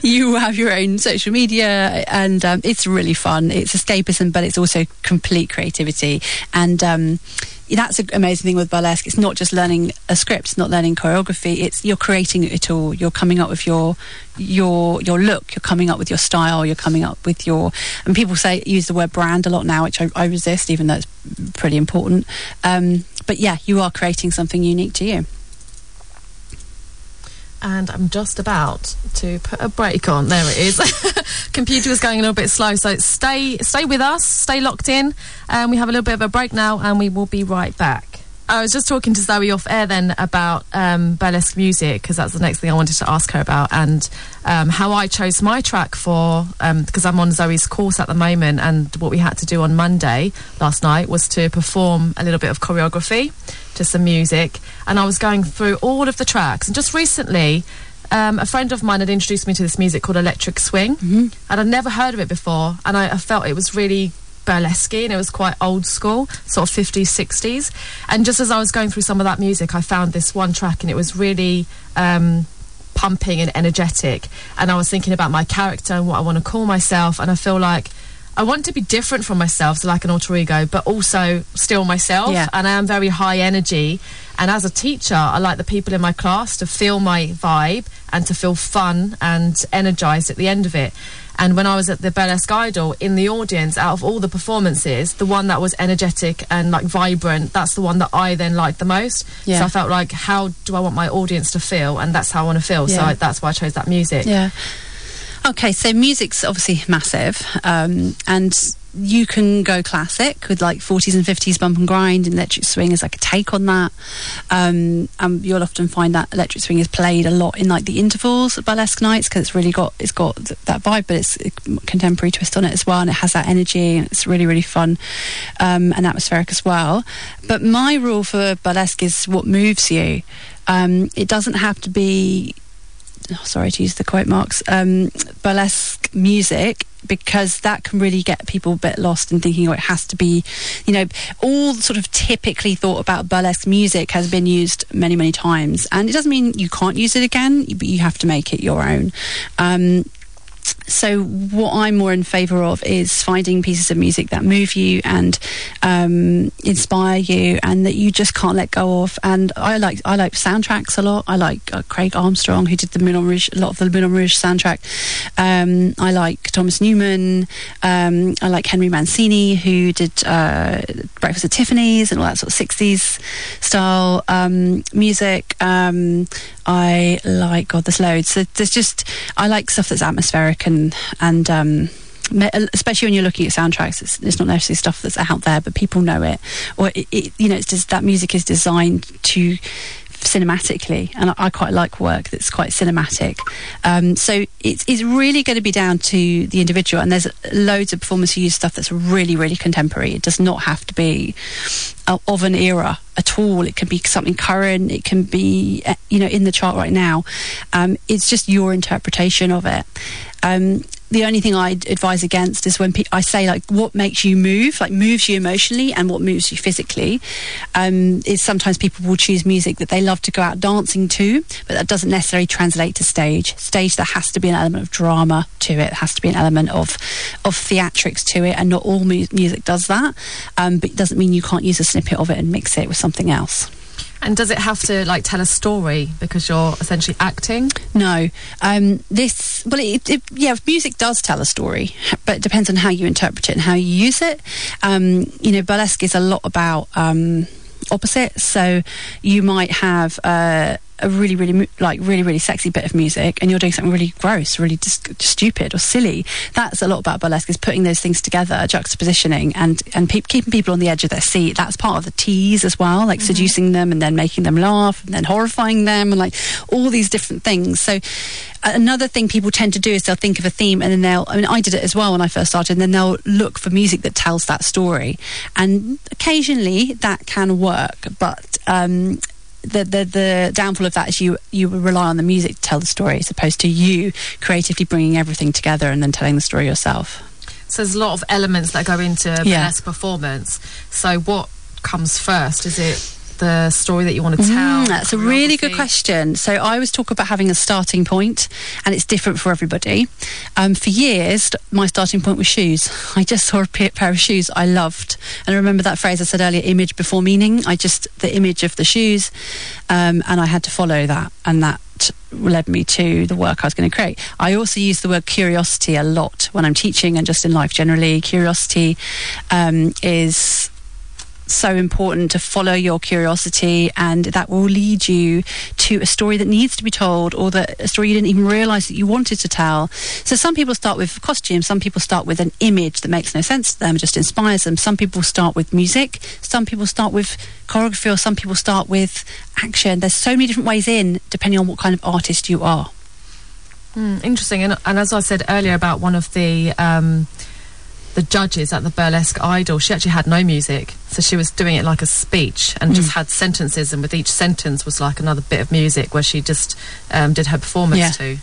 you have your own social media, and um, it's really fun. It's escapism, but it's also complete creativity. And um, that's an amazing thing with burlesque. It's not just learning a script, it's not learning choreography. It's you're creating it all. You're coming up with your your your look. You're coming up with your style. You're coming up with your. And people say use the word brand a lot now, which I, I resist, even though it's pretty important. Um, but yeah, you are creating something unique to you. And I'm just about to put a break on. There it is. Computer was going a little bit slow, so stay stay with us, stay locked in. And we have a little bit of a break now, and we will be right back. I was just talking to Zoe off air then about um, burlesque music because that's the next thing I wanted to ask her about. And um, how I chose my track for because I'm on Zoe's course at the moment and what we had to do on Monday last night was to perform a little bit of choreography to some music. And I was going through all of the tracks. And just recently um, a friend of mine had introduced me to this music called electric swing. And I'd never heard of it before. And I, I felt it was really burlesque and it was quite old school sort of 50s 60s and just as I was going through some of that music I found this one track and it was really um, pumping and energetic and I was thinking about my character and what I want to call myself and I feel like I want to be different from myself, so like an alter ego, but also still myself. Yeah. And I am very high energy. And as a teacher, I like the people in my class to feel my vibe and to feel fun and energized at the end of it. And when I was at the Burlesque Idol, in the audience, out of all the performances, the one that was energetic and like vibrant, that's the one that I then liked the most. Yeah. So I felt like, how do I want my audience to feel? And that's how I want to feel. So I, that's why I chose that music. Yeah. Okay, so music's obviously massive, um, and you can go classic with like 40s and 50s bump and grind, and electric swing is like a take on that. Um, and you'll often find that electric swing is played a lot in like the intervals at burlesque nights because it's really got it's got th- that vibe, but it's a contemporary twist on it as well, and it has that energy, and it's really really fun um, and atmospheric as well. But my rule for burlesque is what moves you. Um, it doesn't have to be oh, sorry to use the quote marks, um, burlesque music because that can really get people a bit lost in thinking oh it has to be you know all sort of typically thought about burlesque music has been used many many times. And it doesn't mean you can't use it again but you have to make it your own. Um, so what I'm more in favour of is finding pieces of music that move you and um, inspire you, and that you just can't let go of. And I like I like soundtracks a lot. I like uh, Craig Armstrong, who did the Moulin Rouge, a lot of the Moulin Rouge soundtrack. Um, I like Thomas Newman. Um, I like Henry Mancini, who did uh, Breakfast at Tiffany's and all that sort of 60s style um, music. Um, I like God, there's loads. So there's just I like stuff that's atmospheric and and um, especially when you're looking at soundtracks, it's, it's, not necessarily stuff that's out there, but people know it, or it, it, you know, it's just that music is designed to cinematically, and I, I, quite like work that's quite cinematic. Um, so it's, it's really going to be down to the individual, and there's loads of performers who use stuff that's really, really contemporary. It does not have to be of an era at all. It can be something current. It can be, eh, you know, in the chart right now. Um, it's just your interpretation of it. Um, the only thing I advise against is when pe- I say like what makes you move, like moves you emotionally and what moves you physically. Um, is sometimes people will choose music that they love to go out dancing to, but that doesn't necessarily translate to stage. Stage there has to be an element of drama to it. There has to be an element of of theatrics to it, and not all mu- music does that. Um, but it doesn't mean you can't use a snippet of it and mix it with something else. And does it have to like tell a story because you're essentially acting? No. Um, this well, it, it, yeah, music does tell a story, but it depends on how you interpret it and how you use it. Um, you know, burlesque is a lot about um, opposites. So you might have. Uh, a really, really, like, really, really sexy bit of music, and you're doing something really gross, really just stupid or silly. That's a lot about burlesque is putting those things together, juxtapositioning, and and pe- keeping people on the edge of their seat. That's part of the tease as well, like mm-hmm. seducing them and then making them laugh, and then horrifying them, and like all these different things. So another thing people tend to do is they'll think of a theme and then they'll I mean I did it as well when I first started and then they'll look for music that tells that story and occasionally that can work but um, the, the the downfall of that is you you rely on the music to tell the story as opposed to you creatively bringing everything together and then telling the story yourself. So there's a lot of elements that go into yeah. burlesque performance. So what comes first? Is it the story that you want to tell? Mm, that's a really good question. So I always talk about having a starting point, and it's different for everybody. Um, for years, my starting point was shoes. I just saw a pair of shoes I loved, and I remember that phrase I said earlier: image before meaning. I just the image of the shoes, um, and I had to follow that, and that led me to the work I was going to create. I also use the word curiosity a lot when I'm teaching and just in life generally. Curiosity um, is so important to follow your curiosity and that will lead you to a story that needs to be told or that a story you didn't even realize that you wanted to tell. So some people start with costumes, some people start with an image that makes no sense to them, just inspires them. Some people start with music, some people start with choreography or some people start with action. There's so many different ways in depending on what kind of artist you are. Mm, interesting. And, and, as I said earlier about one of the um, the judges at the burlesque idol she actually had no music. So she was doing it like a speech and mm. just had sentences and with each sentence was like another bit of music where she just um, did her performance yeah. to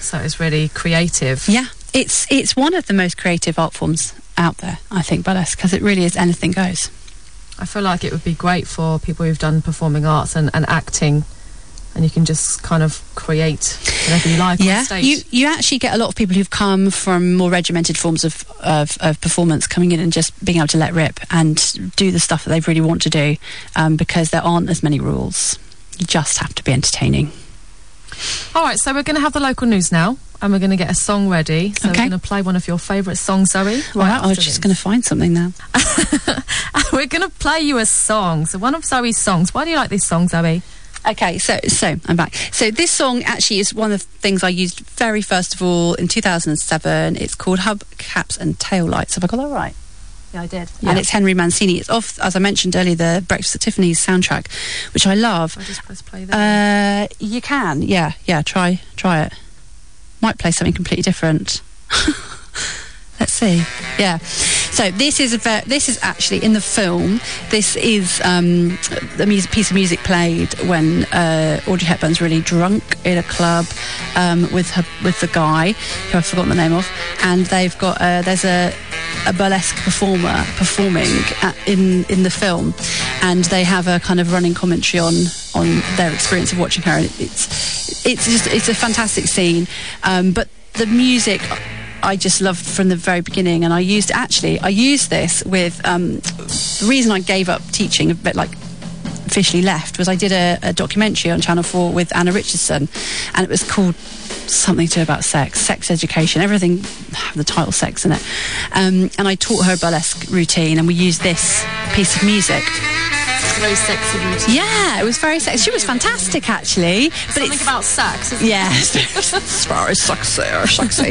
so it was really creative. Yeah. It's it's one of the most creative art forms out there i think burlesque because it really is anything goes. I feel like it would be great for people who've done performing arts and, and acting and you can just kind of create whatever you like yeah, You, you actually get a lot of people who've come from more regimented forms of, of, of, performance coming in and just being able to let rip and do the stuff that they really want to do um, because there aren't as many rules. You just have to be entertaining. All right, so we're going to have the local news now and we're going to get a song ready. So okay. we're going to play one of your favourite songs, Zoe. Right, I was just going to find something now. we're going to play you a song. So one of Zoe's songs. Why do you like this song, Zoe? Okay, so so I'm back. So this song actually is one of the things I used very first of all in 2007. It's called Hubcaps and Tail Lights. Have I got that right? Yeah, I did. And it's Henry Mancini. It's off, as I mentioned earlier, the Breakfast at Tiffany's soundtrack, which I love. I just press play there. Uh, you can, yeah, yeah. Try, try it. Might play something completely different. Let's see. Yeah. So this is a ver- this is actually in the film. This is um, the music, piece of music played when uh, Audrey Hepburn's really drunk in a club um, with her with the guy who I've forgotten the name of, and they've got uh, there's a a burlesque performer performing at, in in the film, and they have a kind of running commentary on on their experience of watching her. And it's it's just it's a fantastic scene, um, but the music. I just loved from the very beginning, and I used actually I used this with um, the reason I gave up teaching a bit like officially left was I did a, a documentary on Channel Four with Anna Richardson, and it was called something to about sex, sex education, everything the title sex in it, um, and I taught her a burlesque routine, and we used this piece of music. Very sexy routine. Yeah, it was very sexy. She was fantastic, actually. But Something it's about sex. Isn't Yes, it's very sexy, or sexy.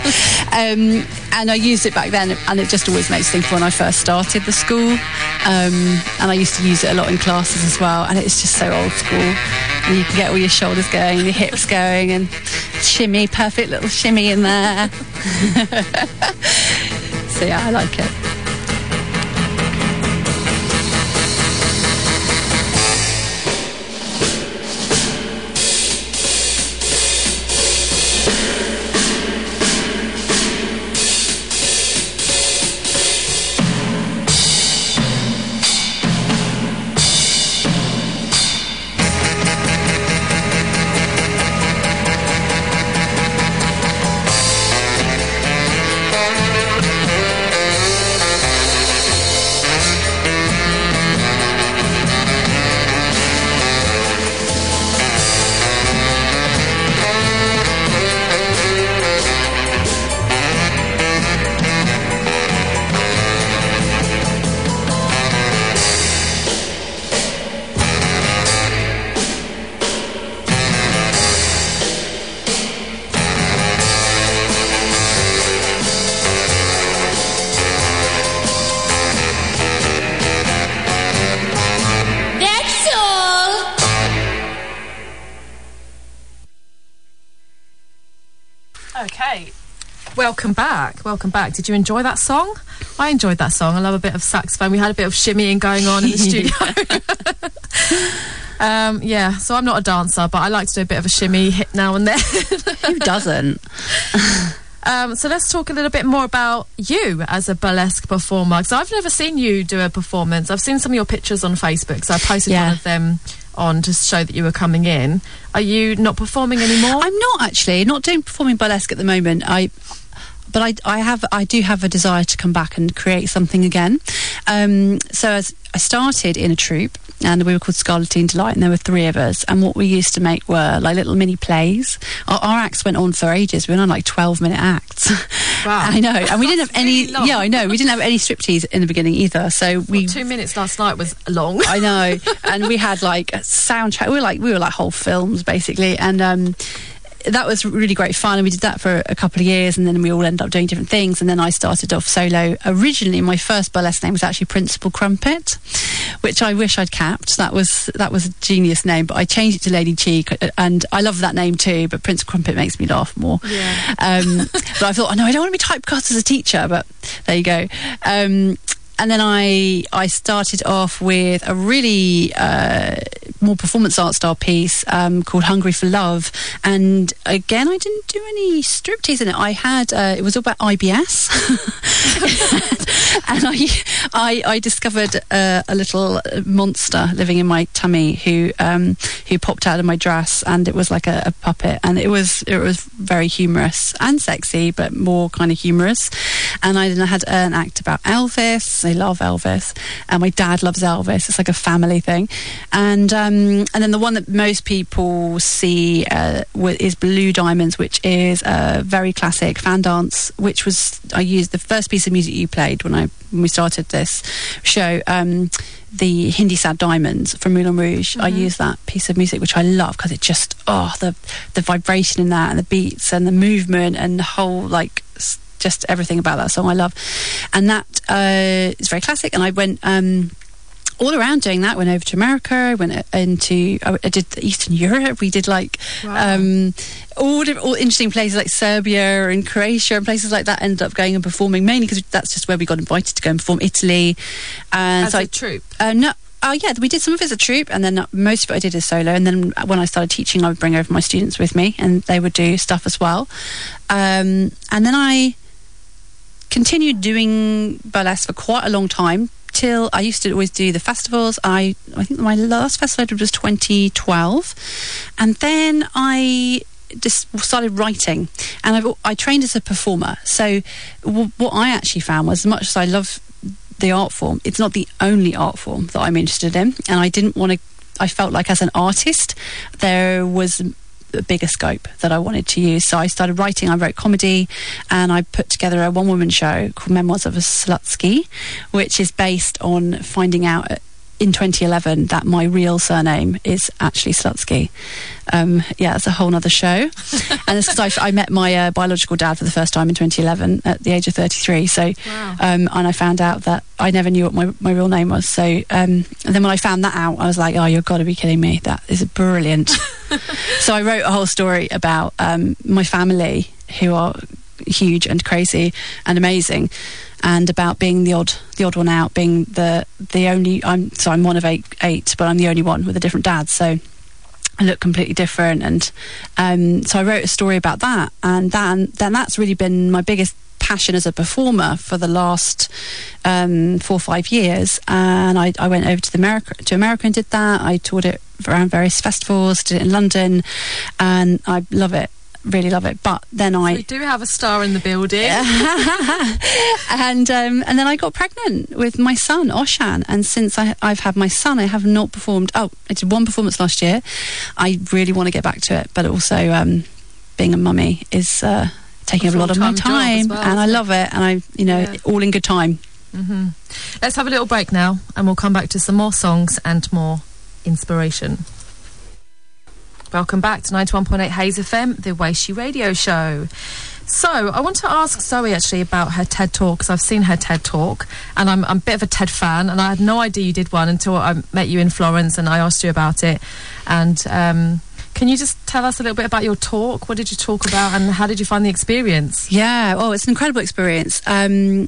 um, and I used it back then, and it just always makes me think of when I first started the school. Um, and I used to use it a lot in classes as well, and it's just so old school. And you can get all your shoulders going, your hips going, and shimmy, perfect little shimmy in there. so yeah, I like it. Welcome back. Did you enjoy that song? I enjoyed that song. I love a bit of saxophone. We had a bit of shimmying going on in the studio. um, yeah, so I'm not a dancer, but I like to do a bit of a shimmy hit now and then. Who doesn't? um, so let's talk a little bit more about you as a burlesque performer. Because I've never seen you do a performance. I've seen some of your pictures on Facebook, so I posted Yeah. one of them on to show that you were coming in. Are you not performing anymore? I'm not actually not doing performing burlesque at the moment. I but I, I have I do have a desire to come back and create something again. Um, so as I started in a troupe and we were called Scarletine Delight and there were three of us and what we used to make were like little mini plays. Our, our acts went on for ages. We went on like twelve minute acts. Wow. I know, and we didn't have any. really. Yeah, I know. We didn't have any striptease in the beginning either. So we Two minutes last night was long. I know, and we had like a soundtrack. We were like we were like whole films basically, and um, that was really great fun. And we did that for a couple of years, and then we all ended up doing different things. And then I started off solo. Originally, my first burlesque name was actually Principal Crumpet, which I wish I'd capped. That was that was a genius name, but I changed it to Lady Cheek, uh, and I love that name too. But Principal Crumpet makes me laugh more. Yeah. Um, but I thought, oh no, I don't want to be typecast as a teacher. But there you go. Um, and then I I started off with a really uh, more performance art style piece um, called Hungry for Love, and again I didn't do any striptease in it. I had uh, it was all about IBS, and I I, I discovered uh, a little monster living in my tummy who um, who popped out of my dress, and it was like a, a puppet, and it was it was very humorous and sexy, but more kind of humorous. And I then had an act about Elvis. I love Elvis, and my dad loves Elvis. It's like a family thing. And um, and then the one that most people see uh, is Blue Diamonds, which is a very classic fan dance. Which was I used the first piece of music you played when I when we started this show. Um, the Hindi Sad Diamonds from Moulin Rouge. I use that piece of music, which I love because it just oh the the vibration in that and the beats and the movement and the whole like just everything about that song I love. And that uh, is very classic. And I went. Um, all around doing that, went over to America. I went uh, into, I did Eastern Europe. We did like Wow. um, all, all interesting places like Serbia and Croatia and places like that. Ended up going and performing mainly because that's just where we got invited to go and perform. Italy, and As so a I, troop. uh, no. Oh yeah, we did some of it as a troupe, and then most of it I did as solo. And then when I started teaching, I would bring over my students with me, and they would do stuff as well. Um, and then I continued doing burlesque for quite a long time till I used to always do the festivals. I I think my last festival I did was 2012, and then I just started writing, and I've, I trained as a performer. So w- what I actually found was, as much as I love the art form, it's not the only art form that I'm interested in, and I didn't want to. I felt like as an artist, there was a bigger scope that I wanted to use. So I started writing. I wrote comedy, and I put together a one-woman show called Memoirs of a Slutsky, which is based on finding out in 2011 that my real surname is actually Slutsky. Um, yeah, it's a whole other show. and it's because I, I met my uh, biological dad for the first time in 2011 at the age of 33. So, Wow. um, and I found out that I never knew what my, my real name was. So, um, and then when I found that out, I was like, oh, you've got to be kidding me. That is brilliant. so I wrote a whole story about um, my family who are huge and crazy and amazing and about being the odd the odd one out being the the only I'm so I'm one of eight eight but I'm the only one with a different dad so I look completely different. And um, so I wrote a story about that and then then that's really been my biggest passion as a performer for the last um, four or five years. And I, I went over to the America to America and did that. I toured it around various festivals did it in London and I love it really love it but then I We do have a star in the building. and um, and then I got pregnant with my son Oshan, and since I, I've had my son, I have not performed. Oh, I did one performance last year. I really want to get back to it, but also um, being a mummy is uh, taking A up a lot of my full-time job as time, well, and I love it, and I you know Yeah. all in good time. hmm Let's have a little break now, and we'll come back to some more songs and more inspiration. Welcome back to 91.8 Hayes FM, the Weishi Radio Show. So, I want to ask Zoe actually about her TED Talk because I've seen her TED Talk and I'm, I'm a bit of a TED fan and I had no idea you did one until I met you in Florence and I asked you about it. And um, can you just tell us a little bit about your talk? What did you talk about and how did you find the experience? Yeah, oh, it's an incredible experience. Um,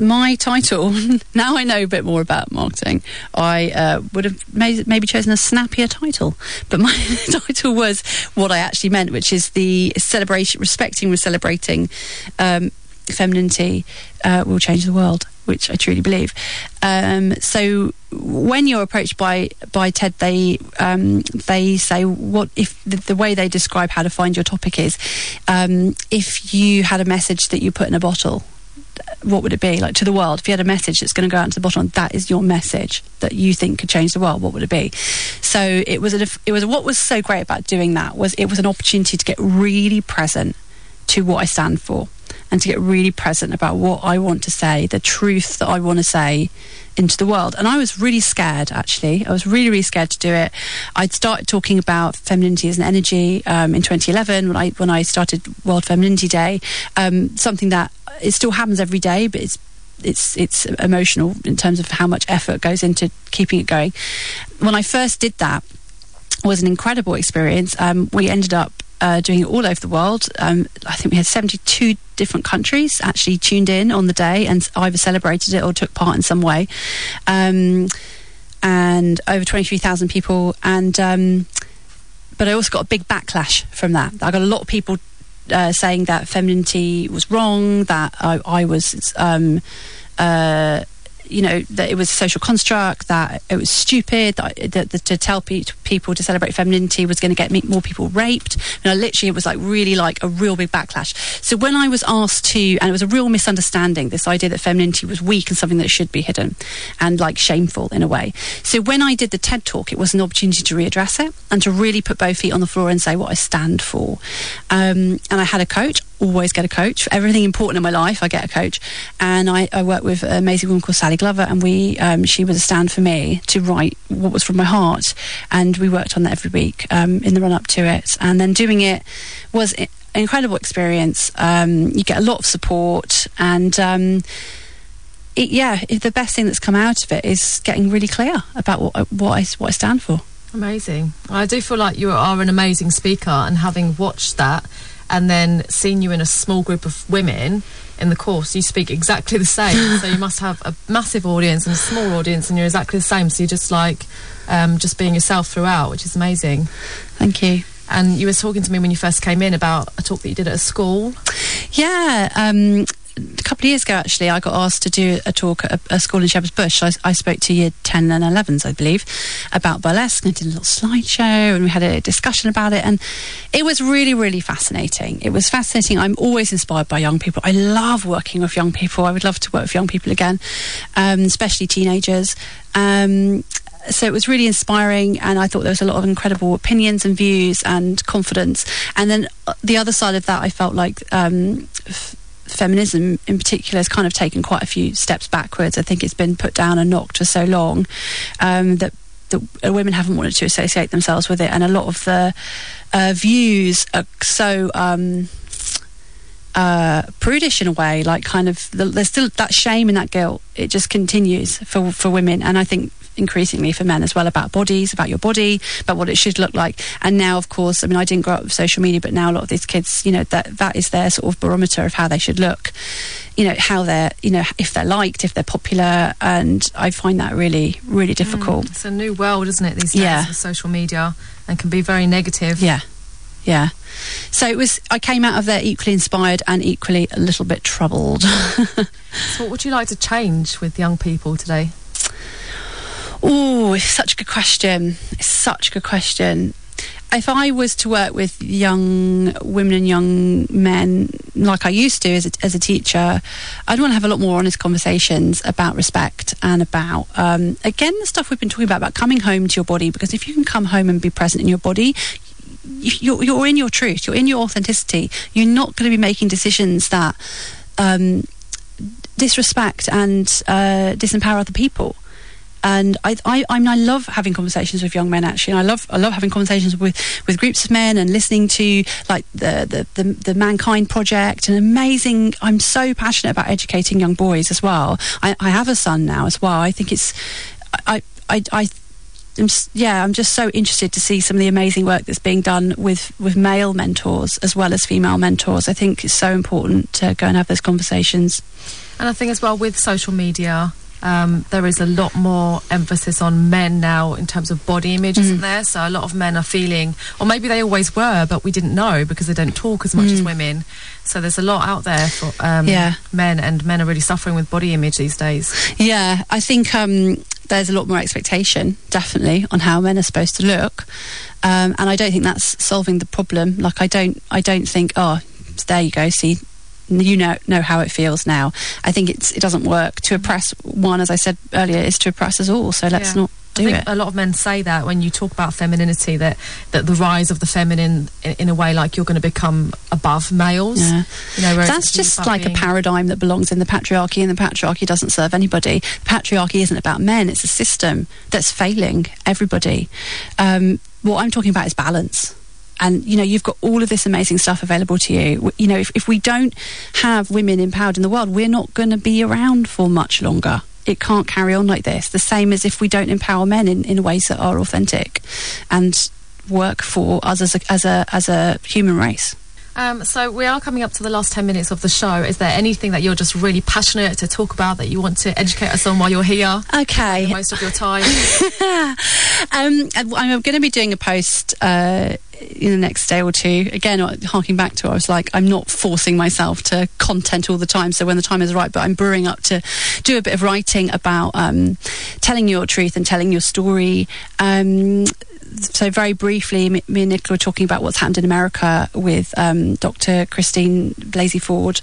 my title, now I know a bit more about marketing, I uh, would have may- maybe chosen a snappier title. But my title was what I actually meant, which is the celebration, respecting, celebrating um, femininity uh, will change the world, which I truly believe. Um, so when you're approached by by TED, they um, they say what if the, the way they describe how to find your topic is um, if you had a message that you put in a bottle. What would it be like to the world? If you had a message that's going to go out to the bottom that is your message that you think could change the world, what would it be? So it was. A, it was what was so great about doing that was it was an opportunity to get really present to what I stand for and to get really present about what I want to say, the truth that I want to say into the world. And I was really scared, actually. I was really, really scared to do it. I'd started talking about femininity as an energy um, in 2011 when I when I started World Femininity Day. Um, something that it still happens every day, but it's it's it's emotional in terms of how much effort goes into keeping it going. When I first did that, was an incredible experience. Um, we ended up uh, doing it all over the world. Um, I think we had 72 different countries actually tuned in on the day and either celebrated it or took part in some way. Um, and over 23,000 people. And um, but I also got a big backlash from that. I got a lot of people uh, saying that femininity was wrong, that I, I was. Um, uh, you know that it was a social construct, that it was stupid, that, that, that to tell pe- people to celebrate femininity was going to get me- more people raped. You know, literally, it was like really like a real big backlash. So when I was asked to, and it was a real misunderstanding, this idea that femininity was weak and something that should be hidden and like shameful in a way. So when I did the TED talk, it was an opportunity to readdress it and to really put both feet on the floor and say what I stand for. Um, and I had a coach always get a coach. For everything important in my life, I get a coach. And I, I work with an amazing woman called Sally Glover, and we um, she was a stand for me to write what was from my heart. And we worked on that every week um, in the run up to it. And then doing it was an incredible experience. Um, you get a lot of support and. Um, it, yeah, the best thing that's come out of it is getting really clear about what, what I what I stand for. Amazing. I do feel like you are an amazing speaker, and having watched that and then seen you in a small group of women in the course, you speak exactly the same. so you must have a massive audience and a small audience, and you're exactly the same. So you're just like um, just being yourself throughout, which is amazing. Thank you. And you were talking to me when you first came in about a talk that you did at a school. Yeah, um, a couple of years ago, actually, I got asked to do a talk at a, school in Shepherd's Bush. I, I, spoke to year 10 and 11s, I believe, about burlesque. And I did a little slideshow and we had a discussion about it. And it was really, really fascinating. It was fascinating. I'm always inspired by young people. I love working with young people. I would love to work with young people again, um, especially teenagers. Um, so it was really inspiring and i thought there was a lot of incredible opinions and views and confidence and then uh, the other side of that i felt like um, feminism in particular has kind of taken quite a few steps backwards i think it's been put down and knocked for so long um, that women haven't wanted to associate themselves with it, and a lot of the uh, views are so um, uh, prudish in a way. Like, kind of, the, there's still that shame and that guilt. It just continues for for women, and I think increasingly for men as well about bodies, about your body, about what it should look like. And now, of course, I mean, I didn't grow up with social media, but now a lot of these kids, you know, that that is their sort of barometer of how they should look. You know, how they're, you know, if they're liked, if they're popular, and I find that really, really difficult. Mm, it's a new world, isn't it? These days Yeah. with social media, and can be very negative. Yeah. Yeah. So it was, I came out of there equally inspired and equally a little bit troubled. So, what would you like to change with young people today? Oh, it's such a good question. It's such a good question. If I was to work with young women and young men, like I used to as a, as a teacher, I'd want to have a lot more honest conversations about respect and about, um, again, the stuff we've been talking about, about coming home to your body. Because if you can come home and be present in your body, you- you're, you're in your truth, you're in your authenticity. You're not going to be making decisions that um, disrespect and uh, disempower other people. And I, I, I mean, I love having conversations with young men. Actually, and I love, I love having conversations with, with groups of men and listening to like the, the, the, the Mankind Project. And amazing. I'm so passionate about educating young boys as well. I, I have a son now as well. I think it's, I, I, I I'm, yeah, I'm just so interested to see some of the amazing work that's being done with, with male mentors as well as female mentors. I think it's so important to go and have those conversations. And I think as well with social media, um, there is a lot more emphasis on men now in terms of body image, Mm. isn't there? So a lot of men are feeling, or maybe they always were, but we didn't know because they don't talk as much as women. So there's a lot out there for um, Mm. Yeah. men, and men are really suffering with body image these days. Yeah, I think um, there's a lot more expectation, definitely, on how men are supposed to look, um, and I don't think that's solving the problem. Like, I don't, I don't think, oh, there you go, see. You know know how it feels now. I think it's it doesn't work to oppress one, as I said earlier, is to oppress us all. So let's Yeah. not I do think it. a lot of men say that when you talk about femininity, that, that the rise of the feminine, in, in a way, like you're going to become above males. Yeah. You know, That's just like a paradigm that belongs in the patriarchy, and the patriarchy doesn't serve anybody. The patriarchy isn't about men; it's a system that's failing everybody. Um, what I'm talking about is balance. And you know, you've got all of this amazing stuff available to you. You know, if, if we don't have women empowered in the world, we're not going to be around for much longer. It can't carry on like this. The same as if we don't empower men in, in ways that are authentic and work for us as a, as a as a human race. Um, so we are coming up to the last 10 minutes of the show. Is there anything that you're just really passionate to talk about that you want to educate us on while you're here? Okay. Most of your time. um, I'm going to be doing a post uh, in the next day or two. Again, harking back to, I was like, I'm not forcing myself to content all the time. So when the time is right, but I'm brewing up to do a bit of writing about um, telling your truth and telling your story. Um, so very briefly, me, me and Nicola were talking about what's happened in America with um, Dr. Christine Blasey Ford,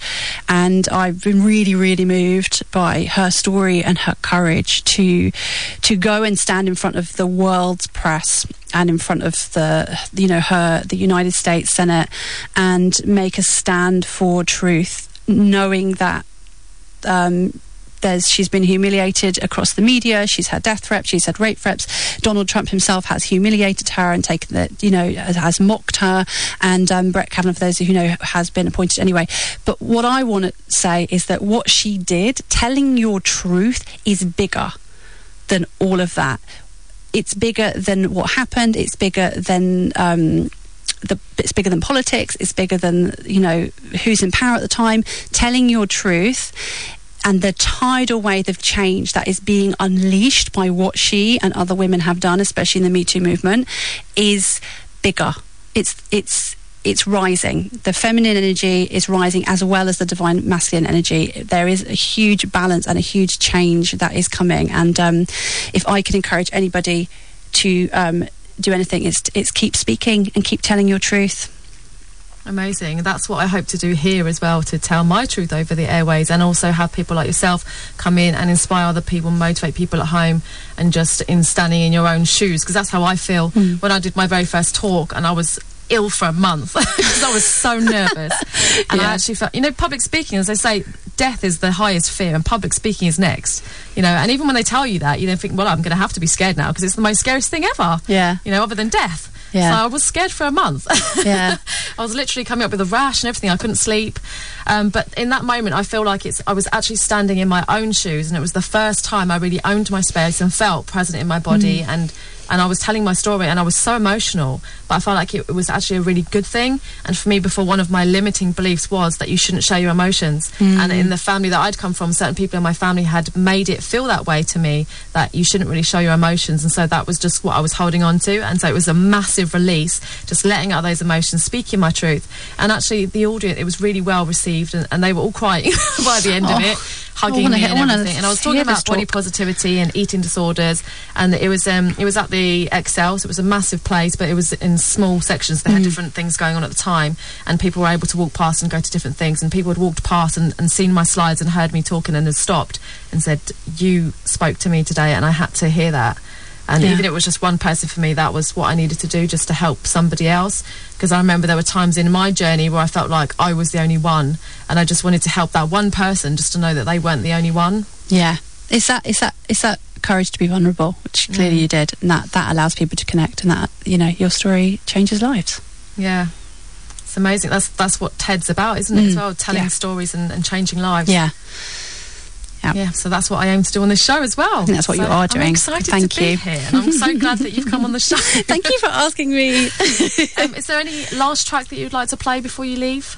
and I've been really, really moved by her story and her courage to to go and stand in front of the world's press and in front of the you know her the United States Senate and make a stand for truth, knowing that. Um, there's she's been humiliated across the media. She's had death threats. She's had rape threats. Donald Trump himself has humiliated her and taken that you know has, has mocked her. And um, Brett Kavanaugh, for those who know, has been appointed anyway. But what I want to say is that what she did, telling your truth, is bigger than all of that. It's bigger than what happened. It's bigger than. Um, the, it's bigger than politics. It's bigger than you know who's in power at the time. Telling your truth and the tidal wave of change that is being unleashed by what she and other women have done, especially in the Me Too movement, is bigger. It's it's it's rising. The feminine energy is rising as well as the divine masculine energy. There is a huge balance and a huge change that is coming. And um, if I can encourage anybody to um, do anything, it's it's keep speaking and keep telling your truth. Amazing. That's what I hope to do here as well to tell my truth over the airways and also have people like yourself come in and inspire other people, motivate people at home, and just in standing in your own shoes. Because that's how I feel Mm. when I did my very first talk and I was ill for a month because I was so nervous. And I actually felt, you know, public speaking, as they say, death is the highest fear and public speaking is next. You know, and even when they tell you that, you don't think, well, I'm going to have to be scared now because it's the most scariest thing ever. Yeah. You know, other than death. Yeah. So I was scared for a month. Yeah. I was literally coming up with a rash and everything. I couldn't sleep. Um, but in that moment, I feel like it's. I was actually standing in my own shoes, and it was the first time I really owned my space and felt present in my body. And and I was telling my story, and I was so emotional. But I felt like it, it was actually a really good thing. And for me, before one of my limiting beliefs was that you shouldn't show your emotions. And in the family that I'd come from, certain people in my family had made it feel that way to me that you shouldn't really show your emotions. And so that was just what I was holding on to. And so it was a massive release, just letting out those emotions, speaking my truth. And actually, the audience, it was really well received, and, and they were all crying by the end of it, hugging wanna me and everything. And I was talking about body talk. positivity and eating disorders, and it was um, it was at the Excel, so it was a massive place, but it was in small sections. They had different things going on at the time, and people were able to walk past and go to different things. And people had walked past and, and seen my slides and heard me talking and had stopped and said, "You spoke to me today," and I had to hear that. And Yeah. even if it was just one person for me, that was what I needed to do just to help somebody else. Because I remember there were times in my journey where I felt like I was the only one, and I just wanted to help that one person just to know that they weren't the only one. Yeah, it's that it's that it's that courage to be vulnerable, which clearly Mm. you did, and that that allows people to connect, and that you know your story changes lives. Yeah. It's amazing. That's that's what TED's about, isn't it? As Mm, well, telling yeah. stories and, and changing lives. Yeah, Yeah. So that's what I aim to do on this show as well. think that's what So you are doing. I'm excited Thank to be you. here, and I'm so glad that you've come on the show. thank you for asking me. um, is there any last track that you'd like to play before you leave?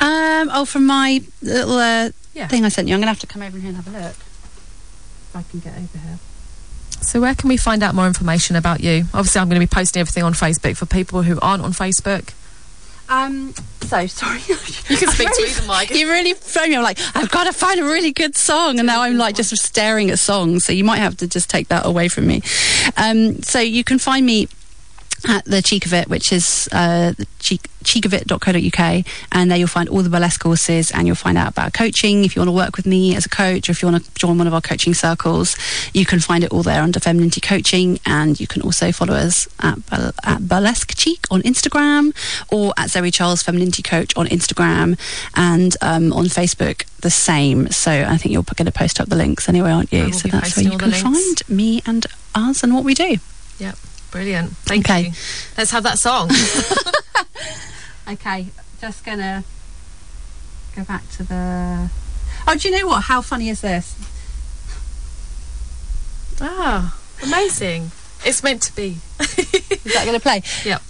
um, oh, from my little uh, Yeah. thing I sent you, I'm gonna have to come over here and have a look. If I can get over here. So where can we find out more information about you? Obviously, I'm going to be posting everything on Facebook for people who aren't on Facebook. Um, so sorry. You can speak to either mic. You really throw me. I'm like, I've got to find a really good song, and now I'm like just staring at songs. So you might have to just take that away from me. Um, so you can find me at the cheek of it, which is uh, cheek, cheekofit.co.uk, and there you'll find all the burlesque courses, and you'll find out about coaching. If you want to work with me as a coach, or if you want to join one of our coaching circles, you can find it all there under Femininity Coaching, and you can also follow us at, Bur- at Burlesque Cheek on Instagram, or at Zoe Charles Femininity Coach on Instagram, and um, on Facebook the same. So I think you're going to post up the links anyway, aren't you? So that's where you can find me and us and what we do. Yep. Brilliant. Thank Okay. you. Let's have that song. Okay, just gonna go back to the. Oh, do you know what? How funny is this? ah, amazing. It's meant to be. Is that going to play? Yep.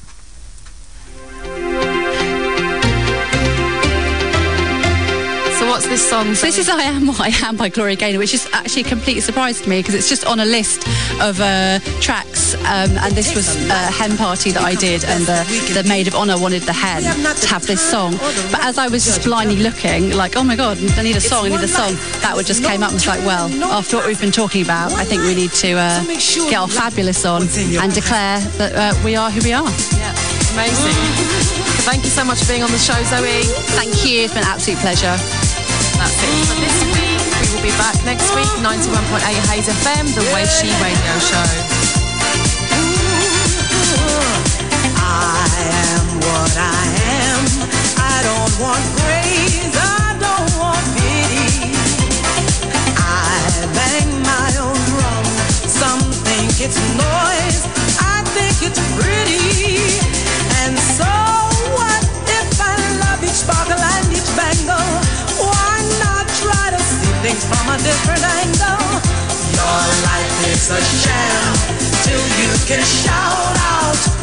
What's this song? So this is I Am What I Am by Gloria Gaynor, which is actually a complete surprise to me because it's just on a list of uh, tracks. Um, and this was a hen party that I did, and the, the maid of honour wanted the hen to have this song. But as I was just blindly looking, like, oh my God, I need a song, I need a song, that one just came up and was like, well, after what we've been talking about, I think we need to uh, get our fabulous on and declare that uh, we are who we are. Yeah, amazing. Thank you so much for being on the show, Zoe. Thank you. It's been an absolute pleasure. That's it for this week. We will be back next week, 91.8 Hayes FM, the Way She Radio Show. I am what I am. I don't want praise. I don't want pity. I bang my own drum. Some think it's noise. I think it's pretty. And so what if I love each sparkle things from a different angle? Your life is a sham till you can shout out.